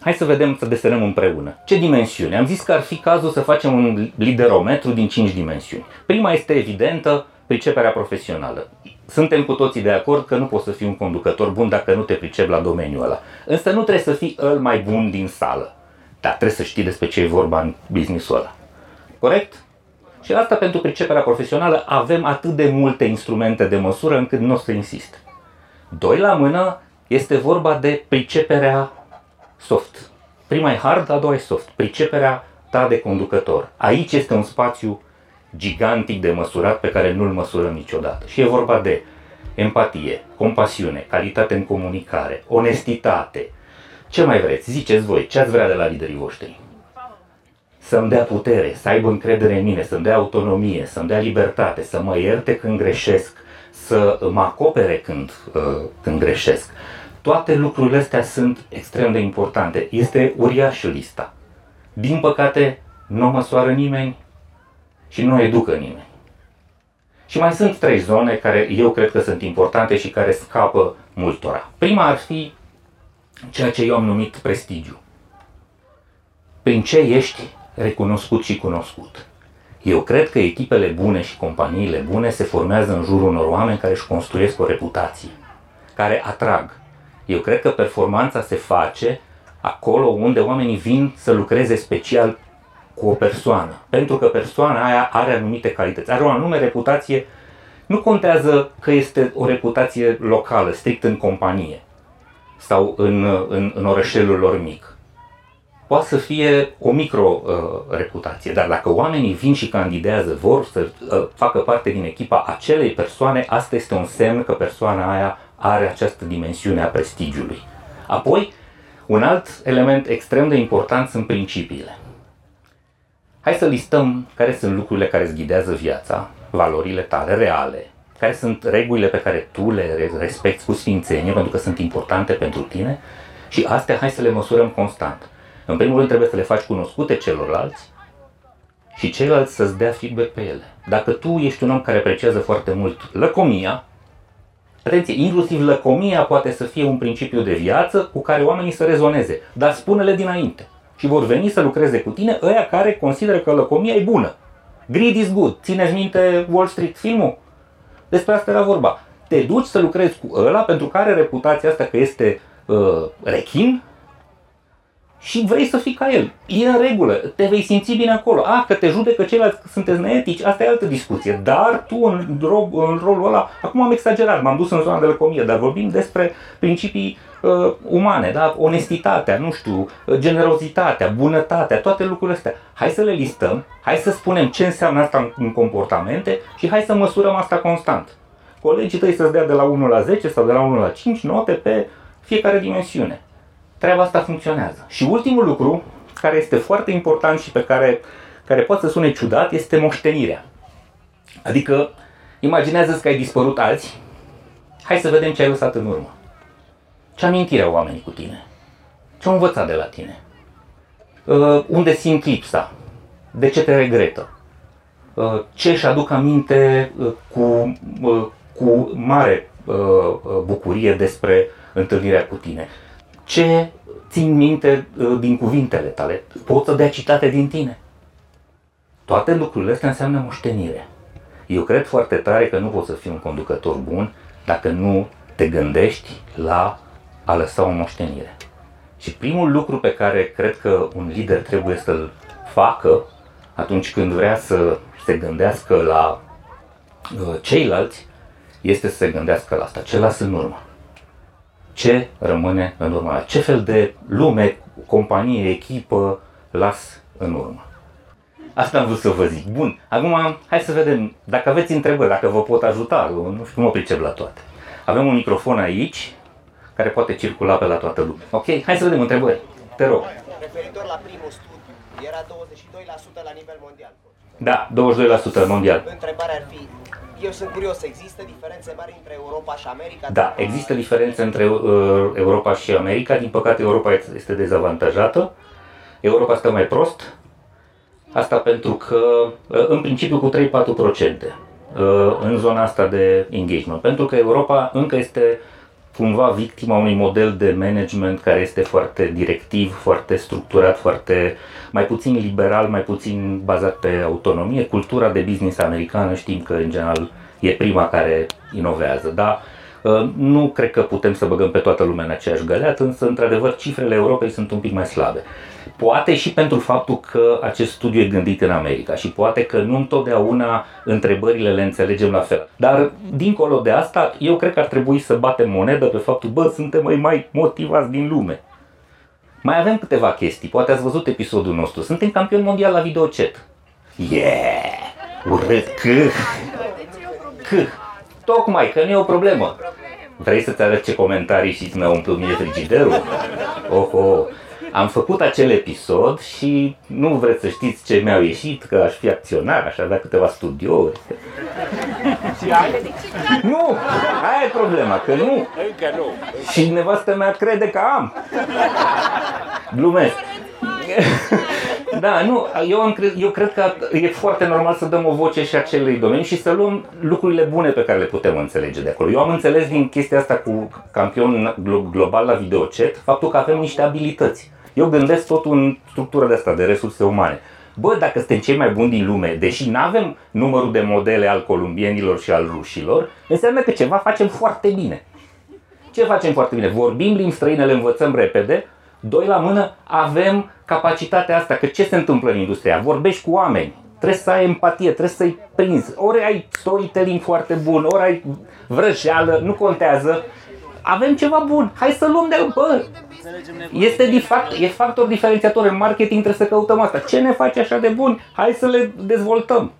hai să vedem, să desenăm împreună. Ce dimensiune? Am zis că ar fi cazul să facem un liderometru din 5 dimensiuni. Prima este evidentă, priceperea profesională. Suntem cu toții de acord că nu poți să fii un conducător bun dacă nu te pricepi la domeniul ăla. Însă nu trebuie să fii îl mai bun din sală. Dar trebuie să știi despre ce e vorba în businessul ăla. Corect? Și asta pentru priceperea profesională avem atât de multe instrumente de măsură încât nu o să insist. Doi la mână este vorba de priceperea soft. Prima e hard, a doua e soft. Priceperea ta de conducător. Aici este un spațiu gigantic de măsurat pe care nu-l măsurăm niciodată. Și e vorba de empatie, compasiune, calitate în comunicare, onestitate. Ce mai vreți? Ziceți voi, ce ați vrea de la liderii voștri? Să-mi dea putere, să aibă încredere în mine, să-mi dea autonomie, să-mi dea libertate, să mă ierte când greșesc, să mă acopere când, uh, când greșesc. Toate lucrurile astea sunt extrem de importante. Este uriașă lista. Din păcate, nu o măsoară nimeni și nu educă nimeni. Și mai sunt trei zone care eu cred că sunt importante și care scapă multora. Prima ar fi ceea ce eu am numit prestigiu. Prin ce ești recunoscut și cunoscut. Eu cred că echipele bune și companiile bune se formează în jurul unor oameni care își construiesc o reputație, care atrag. Eu cred că performanța se face acolo unde oamenii vin să lucreze special cu o persoană. Pentru că persoana aia are anumite calități, are o anume reputație. Nu contează că este o reputație locală, strict în companie sau în, în, în orășelul lor mic. Poate să fie o micro-reputație, uh, dar dacă oamenii vin și candidează, vor să uh, facă parte din echipa acelei persoane, asta este un semn că persoana aia are această dimensiune a prestigiului. Apoi, un alt element extrem de important sunt principiile. Hai să listăm care sunt lucrurile care îți ghidează viața, valorile tale reale, care sunt regulile pe care tu le respecti cu sfințenie, pentru că sunt importante pentru tine și astea hai să le măsurăm constant. În primul rând trebuie să le faci cunoscute celorlalți și ceilalți să-ți dea feedback pe ele. Dacă tu ești un om care apreciază foarte mult lăcomia, atenție, inclusiv lăcomia poate să fie un principiu de viață cu care oamenii să rezoneze, dar spune-le dinainte. Și vor veni să lucreze cu tine ăia care consideră că lăcomia e bună. Greed is good. Țineți minte Wall Street filmul? Despre asta era vorba. Te duci să lucrezi cu ăla pentru că are reputația asta că este uh, rechin și vrei să fii ca el. E în regulă, te vei simți bine acolo. A, că te judecă ceilalți că sunteți neetici, asta e altă discuție. Dar tu în, rol, în rolul ăla, acum am exagerat, m-am dus în zona de lăcomie, dar vorbim despre principii uh, umane, da? onestitatea, nu știu, generozitatea, bunătatea, toate lucrurile astea. Hai să le listăm, hai să spunem ce înseamnă asta în comportamente și hai să măsurăm asta constant. Colegii tăi să-ți dea de la 1 la 10 sau de la 1 la 5 note pe fiecare dimensiune. Treaba asta funcționează. Și ultimul lucru, care este foarte important și pe care, care poate să sune ciudat, este moștenirea. Adică, imaginează-ți că ai dispărut azi, hai să vedem ce ai lăsat în urmă. Ce amintire au oamenii cu tine? Ce au învățat de la tine? Uh, unde simt lipsa? De ce te regretă? Uh, ce își aduc aminte uh, cu, uh, cu mare uh, bucurie despre întâlnirea cu tine. Ce țin minte uh, din cuvintele tale? Pot să dea citate din tine. Toate lucrurile astea înseamnă moștenire. Eu cred foarte tare că nu poți să fii un conducător bun dacă nu te gândești la a lăsa o moștenire. Și primul lucru pe care cred că un lider trebuie să-l facă atunci când vrea să se gândească la uh, ceilalți, este să se gândească la asta. Ce lasă în urmă? Ce rămâne în urmă? Ce fel de lume, companie, echipă las în urmă? Asta am vrut să vă zic. Bun, acum hai să vedem dacă aveți întrebări, dacă vă pot ajuta. Nu știu, mă pricep la toate. Avem un microfon aici care poate circula pe la toată lumea. Ok? Hai să vedem întrebări. Te rog. Referitor la primul studiu, era 22% la nivel mondial. Da, 22% mondial. Întrebarea ar fi, eu sunt curios, există diferențe mari între Europa și America? Da, există diferențe între uh, Europa și America. Din păcate, Europa este dezavantajată. Europa stă mai prost. Asta pentru că, uh, în principiu, cu 3-4% uh, în zona asta de engagement. Pentru că Europa încă este cumva victima unui model de management care este foarte directiv, foarte structurat, foarte mai puțin liberal, mai puțin bazat pe autonomie. Cultura de business americană știm că în general e prima care inovează, dar uh, nu cred că putem să băgăm pe toată lumea în aceeași găleată, însă într-adevăr cifrele Europei sunt un pic mai slabe. Poate și pentru faptul că acest studiu e gândit în America și poate că nu întotdeauna întrebările le înțelegem la fel. Dar, dincolo de asta, eu cred că ar trebui să batem monedă pe faptul, bă, suntem mai, mai motivați din lume. Mai avem câteva chestii, poate ați văzut episodul nostru. Suntem campioni mondial la videochat. Yeah! Urât, câh! Câh! Tocmai, că nu e o problemă. Vrei să-ți arăt ce comentarii și mi-au umplut mie frigiderul? Oh, oh. Am făcut acel episod și nu vreți să știți ce mi-au ieșit, că aș fi acționar, aș avea câteva studiouri. Nu! Aia e problema, că nu. Încă nu. Și nevastă mea crede că am. Glumesc. Da, nu, eu, am cre- eu cred că e foarte normal să dăm o voce și acelui domeniu și să luăm lucrurile bune pe care le putem înțelege de acolo. Eu am înțeles din chestia asta cu campion glo- global la videochat faptul că avem niște abilități. Eu gândesc tot în structură de asta, de resurse umane. Bă, dacă suntem cei mai buni din lume, deși nu avem numărul de modele al columbienilor și al rușilor, înseamnă că ceva facem foarte bine. Ce facem foarte bine? Vorbim limbi străine, le învățăm repede, doi la mână, avem capacitatea asta, că ce se întâmplă în industria? Vorbești cu oameni, trebuie să ai empatie, trebuie să-i prinzi. Ori ai storytelling foarte bun, ori ai vrăjeală, nu contează. Avem ceva bun, hai să luăm de bă, este de fapt, e factor diferențiator în marketing, trebuie să căutăm asta. Ce ne face așa de bun? Hai să le dezvoltăm.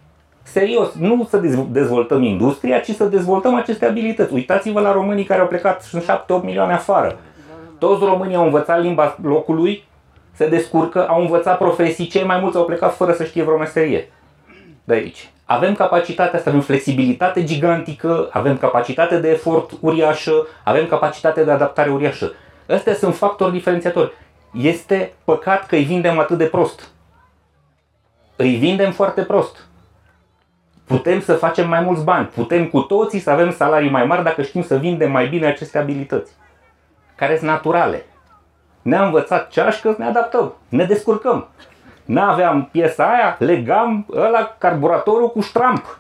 Serios, nu să dezv- dezvoltăm industria, ci să dezvoltăm aceste abilități. Uitați-vă la românii care au plecat, sunt 7-8 milioane afară. Toți românii au învățat limba locului, se descurcă, au învățat profesii, cei mai mulți au plecat fără să știe vreo meserie. De aici. Avem capacitatea asta, avem flexibilitate gigantică, avem capacitate de efort uriașă, avem capacitate de adaptare uriașă. Astea sunt factori diferențiatori. Este păcat că îi vindem atât de prost. Îi vindem foarte prost. Putem să facem mai mulți bani, putem cu toții să avem salarii mai mari dacă știm să vindem mai bine aceste abilități, care sunt naturale. Ne-a învățat ceașcă, ne adaptăm, ne descurcăm. N-aveam piesa aia, legam ăla carburatorul cu ștramp.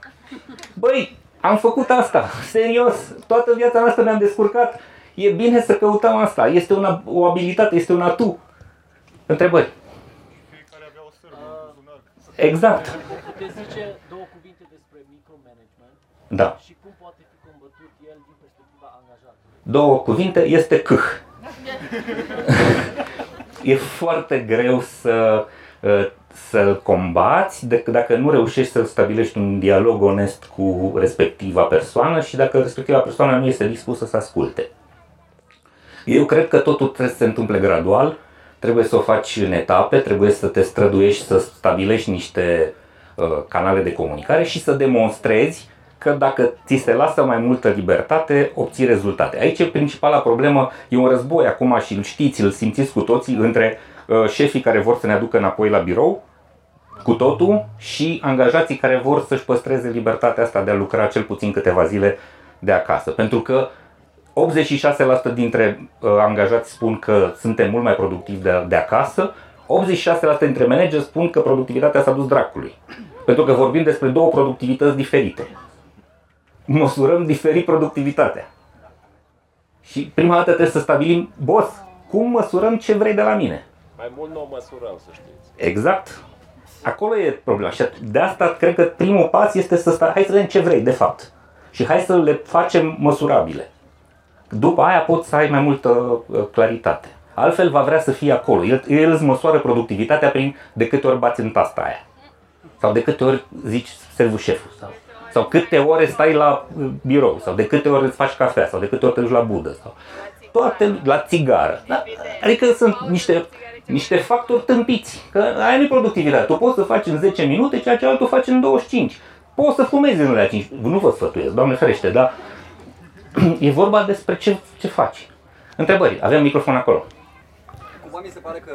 Băi, am făcut asta, serios, toată viața noastră ne-am descurcat. E bine să căutăm asta, este una, o abilitate, este un atu. Întrebări? Fiecare avea o sârmă, un buzunar. Exact. Puteți zice două cuvinte despre micromanagement Da. și cum poate fi combătut el din perspectiva angajatului. Două cuvinte, este câh. e foarte greu să uh, să combați decât dacă nu reușești să stabilești un dialog onest cu respectiva persoană și dacă respectiva persoană nu este dispusă să asculte. Eu cred că totul trebuie să se întâmple gradual, trebuie să o faci în etape, trebuie să te străduiești să stabilești niște uh, canale de comunicare și să demonstrezi că dacă ți se lasă mai multă libertate, obții rezultate. Aici e principala problemă, e un război acum și îl știți, îl simțiți cu toții între uh, șefii care vor să ne aducă înapoi la birou, cu totul, și angajații care vor să-și păstreze libertatea asta de a lucra cel puțin câteva zile de acasă. Pentru că 86% dintre uh, angajați spun că suntem mult mai productivi de, de acasă, 86% dintre manageri spun că productivitatea s-a dus dracului. Pentru că vorbim despre două productivități diferite. Măsurăm diferit productivitatea. Și prima dată trebuie să stabilim, boss, cum măsurăm ce vrei de la mine? Mai mult nu o măsurăm, să știți. Exact. Acolo e problema. Și de asta cred că primul pas este să sta, hai să vedem ce vrei, de fapt. Și hai să le facem măsurabile. După aia poți să ai mai multă uh, claritate. Altfel va vrea să fie acolo. El, el îți măsoară productivitatea prin de câte ori bați în tasta aia. Sau de câte ori zici servul șeful. Sau, sau câte ore stai la uh, birou. Sau de câte ori îți faci cafea. Sau de câte ori te duci la budă. Sau toate la țigară. Da? Adică sunt niște, niște factori tâmpiți. Că aia nu e productivitate. Tu poți să faci în 10 minute ceea ce altul faci în 25. Poți să fumezi în alea 5. Nu vă sfătuiesc, Doamne ferește, dar e vorba despre ce, ce faci. Întrebări. Avem microfon acolo. Cumva mi se pare că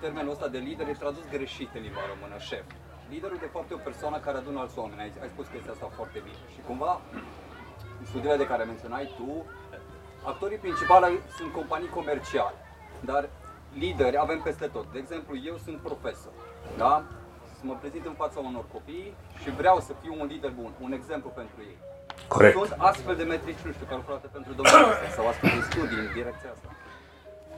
termenul ăsta de lider e tradus greșit în limba română, șef. Liderul de fapt e o persoană care adună alți oameni. Ai, ai spus chestia asta foarte bine. Și cumva, în studiile de care menționai tu, actorii principali sunt companii comerciale. Dar lideri avem peste tot. De exemplu, eu sunt profesor. Da? Să mă prezint în fața unor copii și vreau să fiu un lider bun, un exemplu pentru ei. Corect. Sunt astfel de metrici, nu știu, calculate pentru domnul ăsta sau astfel de studii în direcția asta.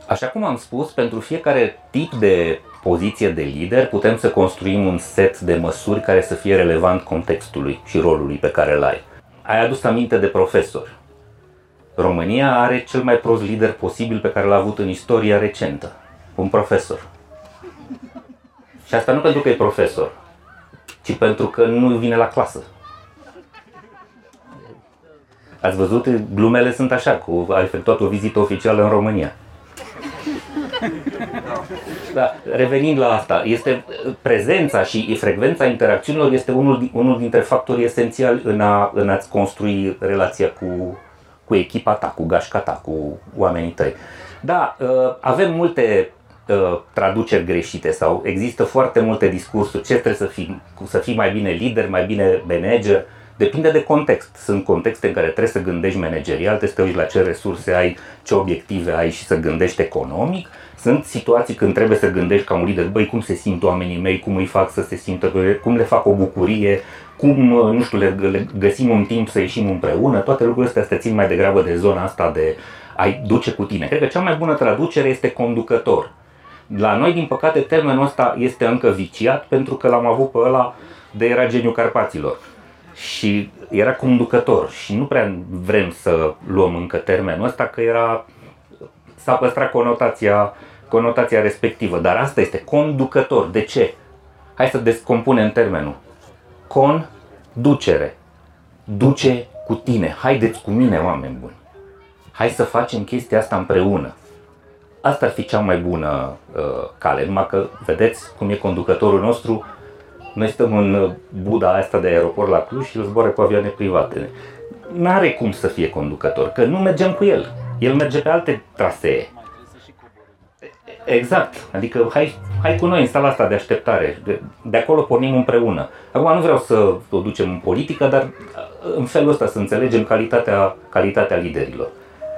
Așa cum am spus, pentru fiecare tip de poziție de lider putem să construim un set de măsuri care să fie relevant contextului și rolului pe care îl ai. Ai adus aminte de profesor. România are cel mai prost lider posibil pe care l-a avut în istoria recentă. Un profesor. Și asta nu pentru că e profesor, ci pentru că nu vine la clasă. Ați văzut? Glumele sunt așa, cu a efectuat o vizită oficială în România. Da, revenind la asta, este prezența și frecvența interacțiunilor este unul, unul dintre factorii esențiali în, a, în a-ți construi relația cu, cu echipa ta, cu gașca ta, cu oamenii tăi. Da, uh, avem multe uh, traduceri greșite sau există foarte multe discursuri, ce trebuie să fii, să fii mai bine lider, mai bine manager, Depinde de context. Sunt contexte în care trebuie să gândești managerial, trebuie să te uiți la ce resurse ai, ce obiective ai și să gândești economic. Sunt situații când trebuie să gândești ca un lider, băi, cum se simt oamenii mei, cum îi fac să se simtă, cum le fac o bucurie, cum, nu știu, le, le găsim un timp să ieșim împreună. Toate lucrurile astea se țin mai degrabă de zona asta de ai duce cu tine. Cred că cea mai bună traducere este conducător. La noi, din păcate, termenul ăsta este încă viciat pentru că l-am avut pe ăla de era geniu Carpaților și era conducător și nu prea vrem să luăm încă termenul ăsta că era s-a păstrat conotația, conotația respectivă, dar asta este conducător. De ce? Hai să descompunem termenul. Conducere. Duce cu tine. Haideți cu mine, oameni buni. Hai să facem chestia asta împreună. Asta ar fi cea mai bună uh, cale, numai că vedeți cum e conducătorul nostru, noi stăm în Buda asta de aeroport la Cluj și el zboară cu avioane private. N-are cum să fie conducător, că nu mergem cu el. El merge pe alte trasee. Exact. Adică hai, hai cu noi în sala asta de așteptare. De, de acolo pornim împreună. Acum nu vreau să o ducem în politică, dar în felul ăsta să înțelegem calitatea, calitatea liderilor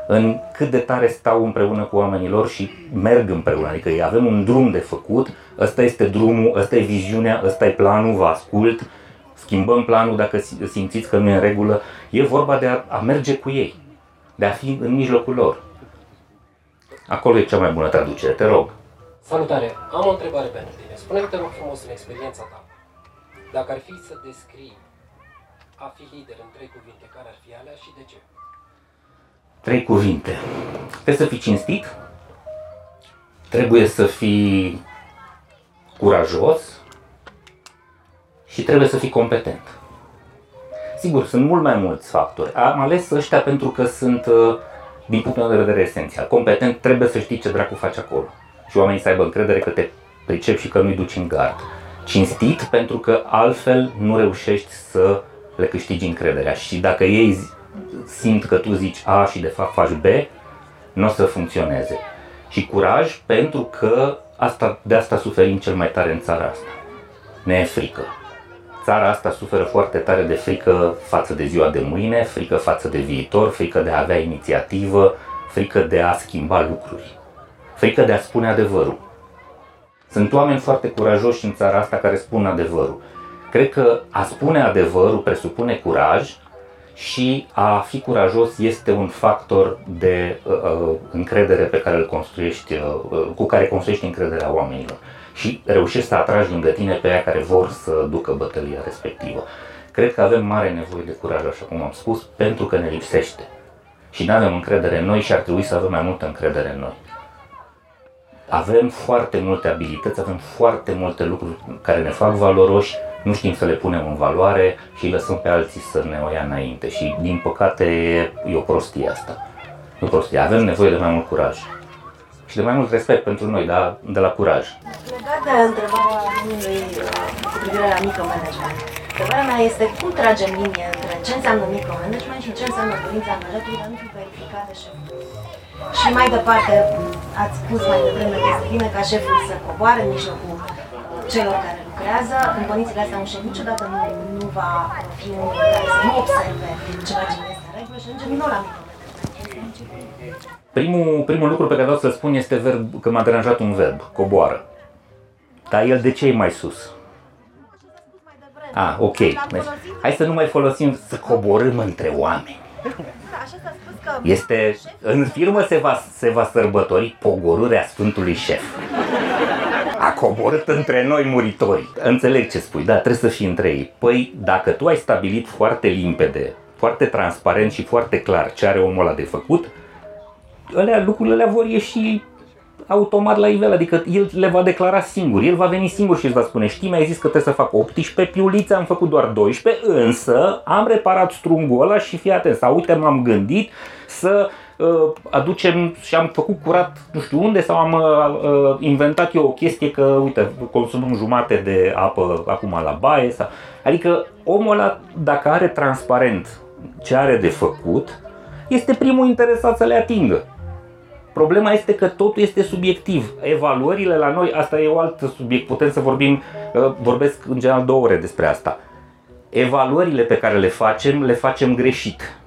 în cât de tare stau împreună cu oamenii lor și merg împreună. Adică avem un drum de făcut, ăsta este drumul, ăsta e viziunea, ăsta e planul, vă ascult, schimbăm planul dacă simțiți că nu e în regulă. E vorba de a, a merge cu ei, de a fi în mijlocul lor. Acolo e cea mai bună traducere, te rog. Salutare! Am o întrebare pentru tine. Spune-mi, te rog frumos, în experiența ta, dacă ar fi să descrii a fi lider în trei cuvinte, care ar fi alea și de ce? Trei cuvinte. Trebuie să fii cinstit, trebuie să fii curajos și trebuie să fii competent. Sigur, sunt mult mai mulți factori. Am ales ăștia pentru că sunt, uh, din punctul meu de vedere, esențial. Competent trebuie să știi ce dracu faci acolo. Și oamenii să aibă încredere că te pricep și că nu-i duci în gard. Cinstit pentru că altfel nu reușești să le câștigi încrederea. Și dacă ei simt că tu zici A și de fapt faci B, nu o să funcționeze. Și curaj pentru că asta, de asta suferim cel mai tare în țara asta. Ne e frică. Țara asta suferă foarte tare de frică față de ziua de mâine, frică față de viitor, frică de a avea inițiativă, frică de a schimba lucruri, frică de a spune adevărul. Sunt oameni foarte curajoși în țara asta care spun adevărul. Cred că a spune adevărul presupune curaj și a fi curajos este un factor de uh, uh, încredere pe care îl construiești, uh, uh, cu care construiești încrederea oamenilor și reușești să atragi lângă tine pe aia care vor să ducă bătălia respectivă. Cred că avem mare nevoie de curaj, așa cum am spus, pentru că ne lipsește. Și nu avem încredere în noi și ar trebui să avem mai multă încredere în noi. Avem foarte multe abilități, avem foarte multe lucruri care ne fac valoroși, nu știm să le punem în valoare și îi lăsăm pe alții să ne o ia înainte. Și din păcate e o prostie asta. E o prostie. Avem nevoie de mai mult curaj și de mai mult respect pentru noi, dar de la curaj. Legat de întrebarea domnului uh, cu privire la micromanagement, întrebarea mea este cum tragem linie între ce înseamnă micromanagement și ce înseamnă dorința angajatului de a nu fi verificate șeful. Și mai departe, ați spus mai devreme că este bine ca șeful să coboare în mijlocul celor care lucrează. În condițiile astea, un șef niciodată nu, nu va fi unul care să nu observe ceva ce nu este în regulă și ajungem nu la micromanagement. Primul, primul lucru pe care vreau să spun este verb, că m-a deranjat un verb, coboară. Dar el de ce e mai sus? Ah, ok. Deci, hai să nu mai folosim să coborâm între oameni. Este, în firmă se va, se va sărbători pogorârea Sfântului Șef. A coborât între noi muritori. Înțeleg ce spui, da, trebuie să fii între ei. Păi, dacă tu ai stabilit foarte limpede, foarte transparent și foarte clar ce are omul ăla de făcut, alea, lucrurile alea vor ieși automat la nivel, adică el le va declara singur, el va veni singur și îți va spune, știi, mi-ai zis că trebuie să fac 18 piulițe, am făcut doar 12, însă am reparat strungul ăla și fii atent, sau uite, m-am gândit să uh, aducem și am făcut curat nu știu unde sau am uh, uh, inventat eu o chestie că, uite, consumăm jumate de apă acum la baie, sau... adică omul ăla, dacă are transparent ce are de făcut, este primul interesat să le atingă. Problema este că totul este subiectiv. Evaluările la noi, asta e o altă subiect, putem să vorbim, uh, vorbesc în general două ore despre asta. Evaluările pe care le facem, le facem greșit.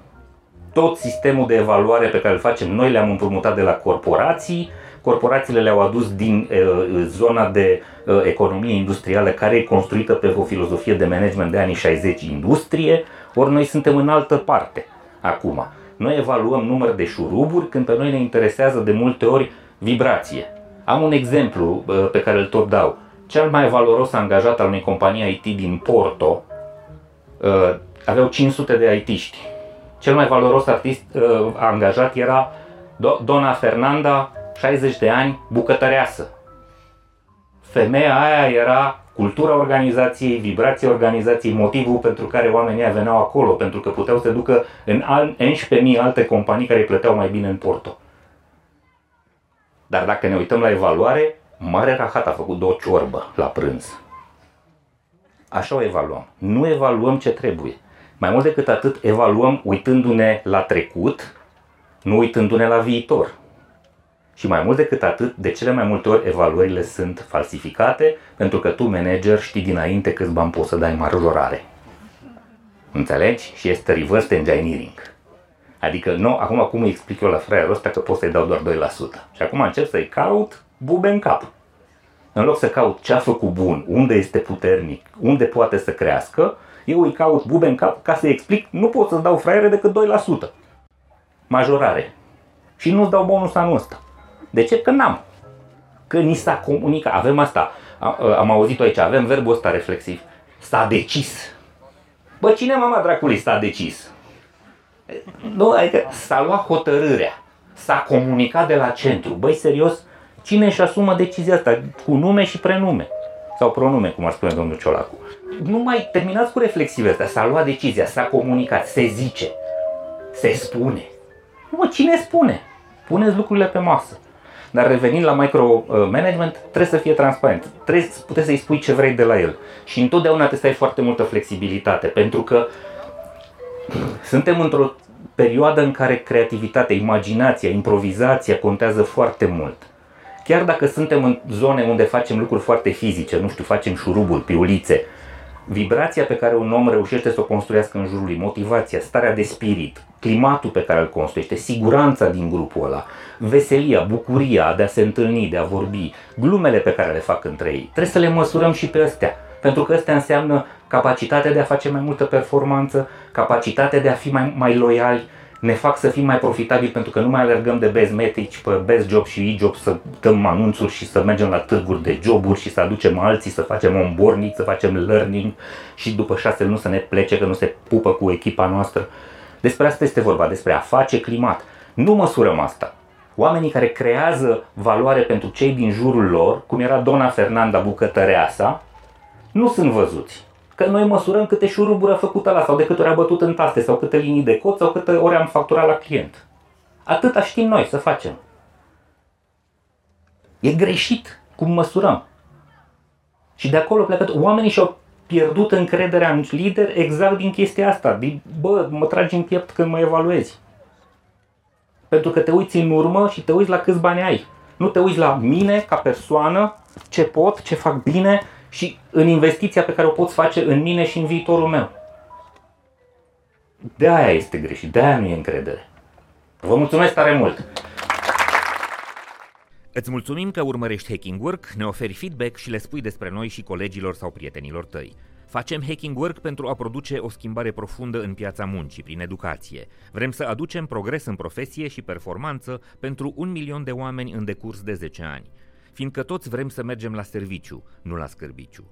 Tot sistemul de evaluare pe care îl facem noi le-am împrumutat de la corporații, corporațiile le-au adus din uh, zona de uh, economie industrială care e construită pe o filozofie de management de anii 60 industrie, ori noi suntem în altă parte acum. Noi evaluăm număr de șuruburi când pe noi ne interesează de multe ori vibrație. Am un exemplu pe care îl tot dau. Cel mai valoros angajat al unei companii IT din Porto uh, aveau 500 de IT-ști. Cel mai valoros artist uh, angajat era Dona Fernanda, 60 de ani, bucătăreasă. Femeia aia era cultura organizației, vibrația organizației, motivul pentru care oamenii veneau acolo, pentru că puteau să ducă în 11.000 alte companii care îi plăteau mai bine în Porto. Dar dacă ne uităm la evaluare, Mare Rahat a făcut două ciorbă la prânz. Așa o evaluăm. Nu evaluăm ce trebuie. Mai mult decât atât, evaluăm uitându-ne la trecut, nu uitându-ne la viitor. Și mai mult decât atât, de cele mai multe ori evaluările sunt falsificate pentru că tu, manager, știi dinainte câți bani poți să dai majorare. Înțelegi? Și este reverse engineering. Adică, nu, acum cum îi explic eu la fraierul ăsta că pot să-i dau doar 2%. Și acum încep să-i caut bube în cap. În loc să caut ce a făcut bun, unde este puternic, unde poate să crească, eu îi caut bube în cap ca să-i explic, nu pot să-ți dau fraiere decât 2%. Majorare. Și nu-ți dau bonus anul ăsta. De ce? Că n-am. Că ni s-a comunicat. Avem asta. Am auzit-o aici. Avem verbul ăsta reflexiv. S-a decis. Bă, cine mama dracului s-a decis? Nu, adică s-a luat hotărârea. S-a comunicat de la centru. Băi, serios, cine își asumă decizia asta? Cu nume și prenume. Sau pronume, cum ar spune domnul Ciolacu. Nu mai terminați cu reflexiile astea. S-a luat decizia, s-a comunicat, se zice, se spune. Nu, cine spune? Puneți lucrurile pe masă. Dar revenind la micromanagement, trebuie să fie transparent. Trebuie, puteți să-i spui ce vrei de la el. Și întotdeauna trebuie să ai foarte multă flexibilitate, pentru că suntem într-o perioadă în care creativitatea, imaginația, improvizația contează foarte mult. Chiar dacă suntem în zone unde facem lucruri foarte fizice, nu știu, facem șuruburi, piulițe, vibrația pe care un om reușește să o construiască în jurul lui, motivația, starea de spirit, climatul pe care îl construiește, siguranța din grupul ăla, veselia, bucuria de a se întâlni, de a vorbi, glumele pe care le fac între ei. Trebuie să le măsurăm și pe astea, pentru că astea înseamnă capacitatea de a face mai multă performanță, capacitatea de a fi mai, mai loiali, ne fac să fim mai profitabili pentru că nu mai alergăm de best metrici pe best job și e-job să dăm anunțuri și să mergem la târguri de joburi și să aducem alții, să facem onboarding, să facem learning și după șase luni să ne plece că nu se pupă cu echipa noastră. Despre asta este vorba, despre a face climat. Nu măsurăm asta. Oamenii care creează valoare pentru cei din jurul lor, cum era Dona Fernanda Bucătăreasa, nu sunt văzuți că noi măsurăm câte șuruburi a făcut ăla sau de câte ori a bătut în taste sau câte linii de cod sau câte ori am facturat la client. Atâta știm noi să facem. E greșit cum măsurăm. Și de acolo plecă. Oamenii și-au pierdut încrederea în lider exact din chestia asta. Din, bă, mă tragi în piept când mă evaluezi. Pentru că te uiți în urmă și te uiți la câți bani ai. Nu te uiți la mine ca persoană, ce pot, ce fac bine, și în investiția pe care o poți face în mine și în viitorul meu. De aia este greșit, de aia nu e încredere. Vă mulțumesc tare mult! Îți mulțumim că urmărești Hacking Work, ne oferi feedback și le spui despre noi și colegilor sau prietenilor tăi. Facem Hacking Work pentru a produce o schimbare profundă în piața muncii prin educație. Vrem să aducem progres în profesie și performanță pentru un milion de oameni în decurs de 10 ani fiindcă toți vrem să mergem la serviciu, nu la scârbiciu.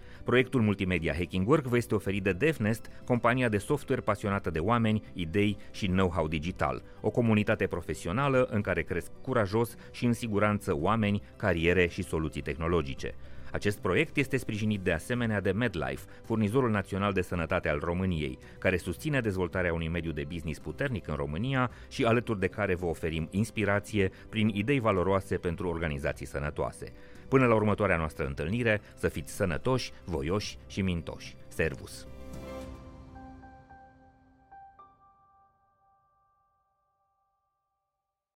Proiectul multimedia Hacking Work vă este oferit de DevNest, compania de software pasionată de oameni, idei și know-how digital, o comunitate profesională în care cresc curajos și în siguranță oameni, cariere și soluții tehnologice. Acest proiect este sprijinit de asemenea de MedLife, furnizorul național de sănătate al României, care susține dezvoltarea unui mediu de business puternic în România și alături de care vă oferim inspirație prin idei valoroase pentru organizații sănătoase. Până la următoarea noastră întâlnire, să fiți sănătoși, voioși și mintoși. Servus!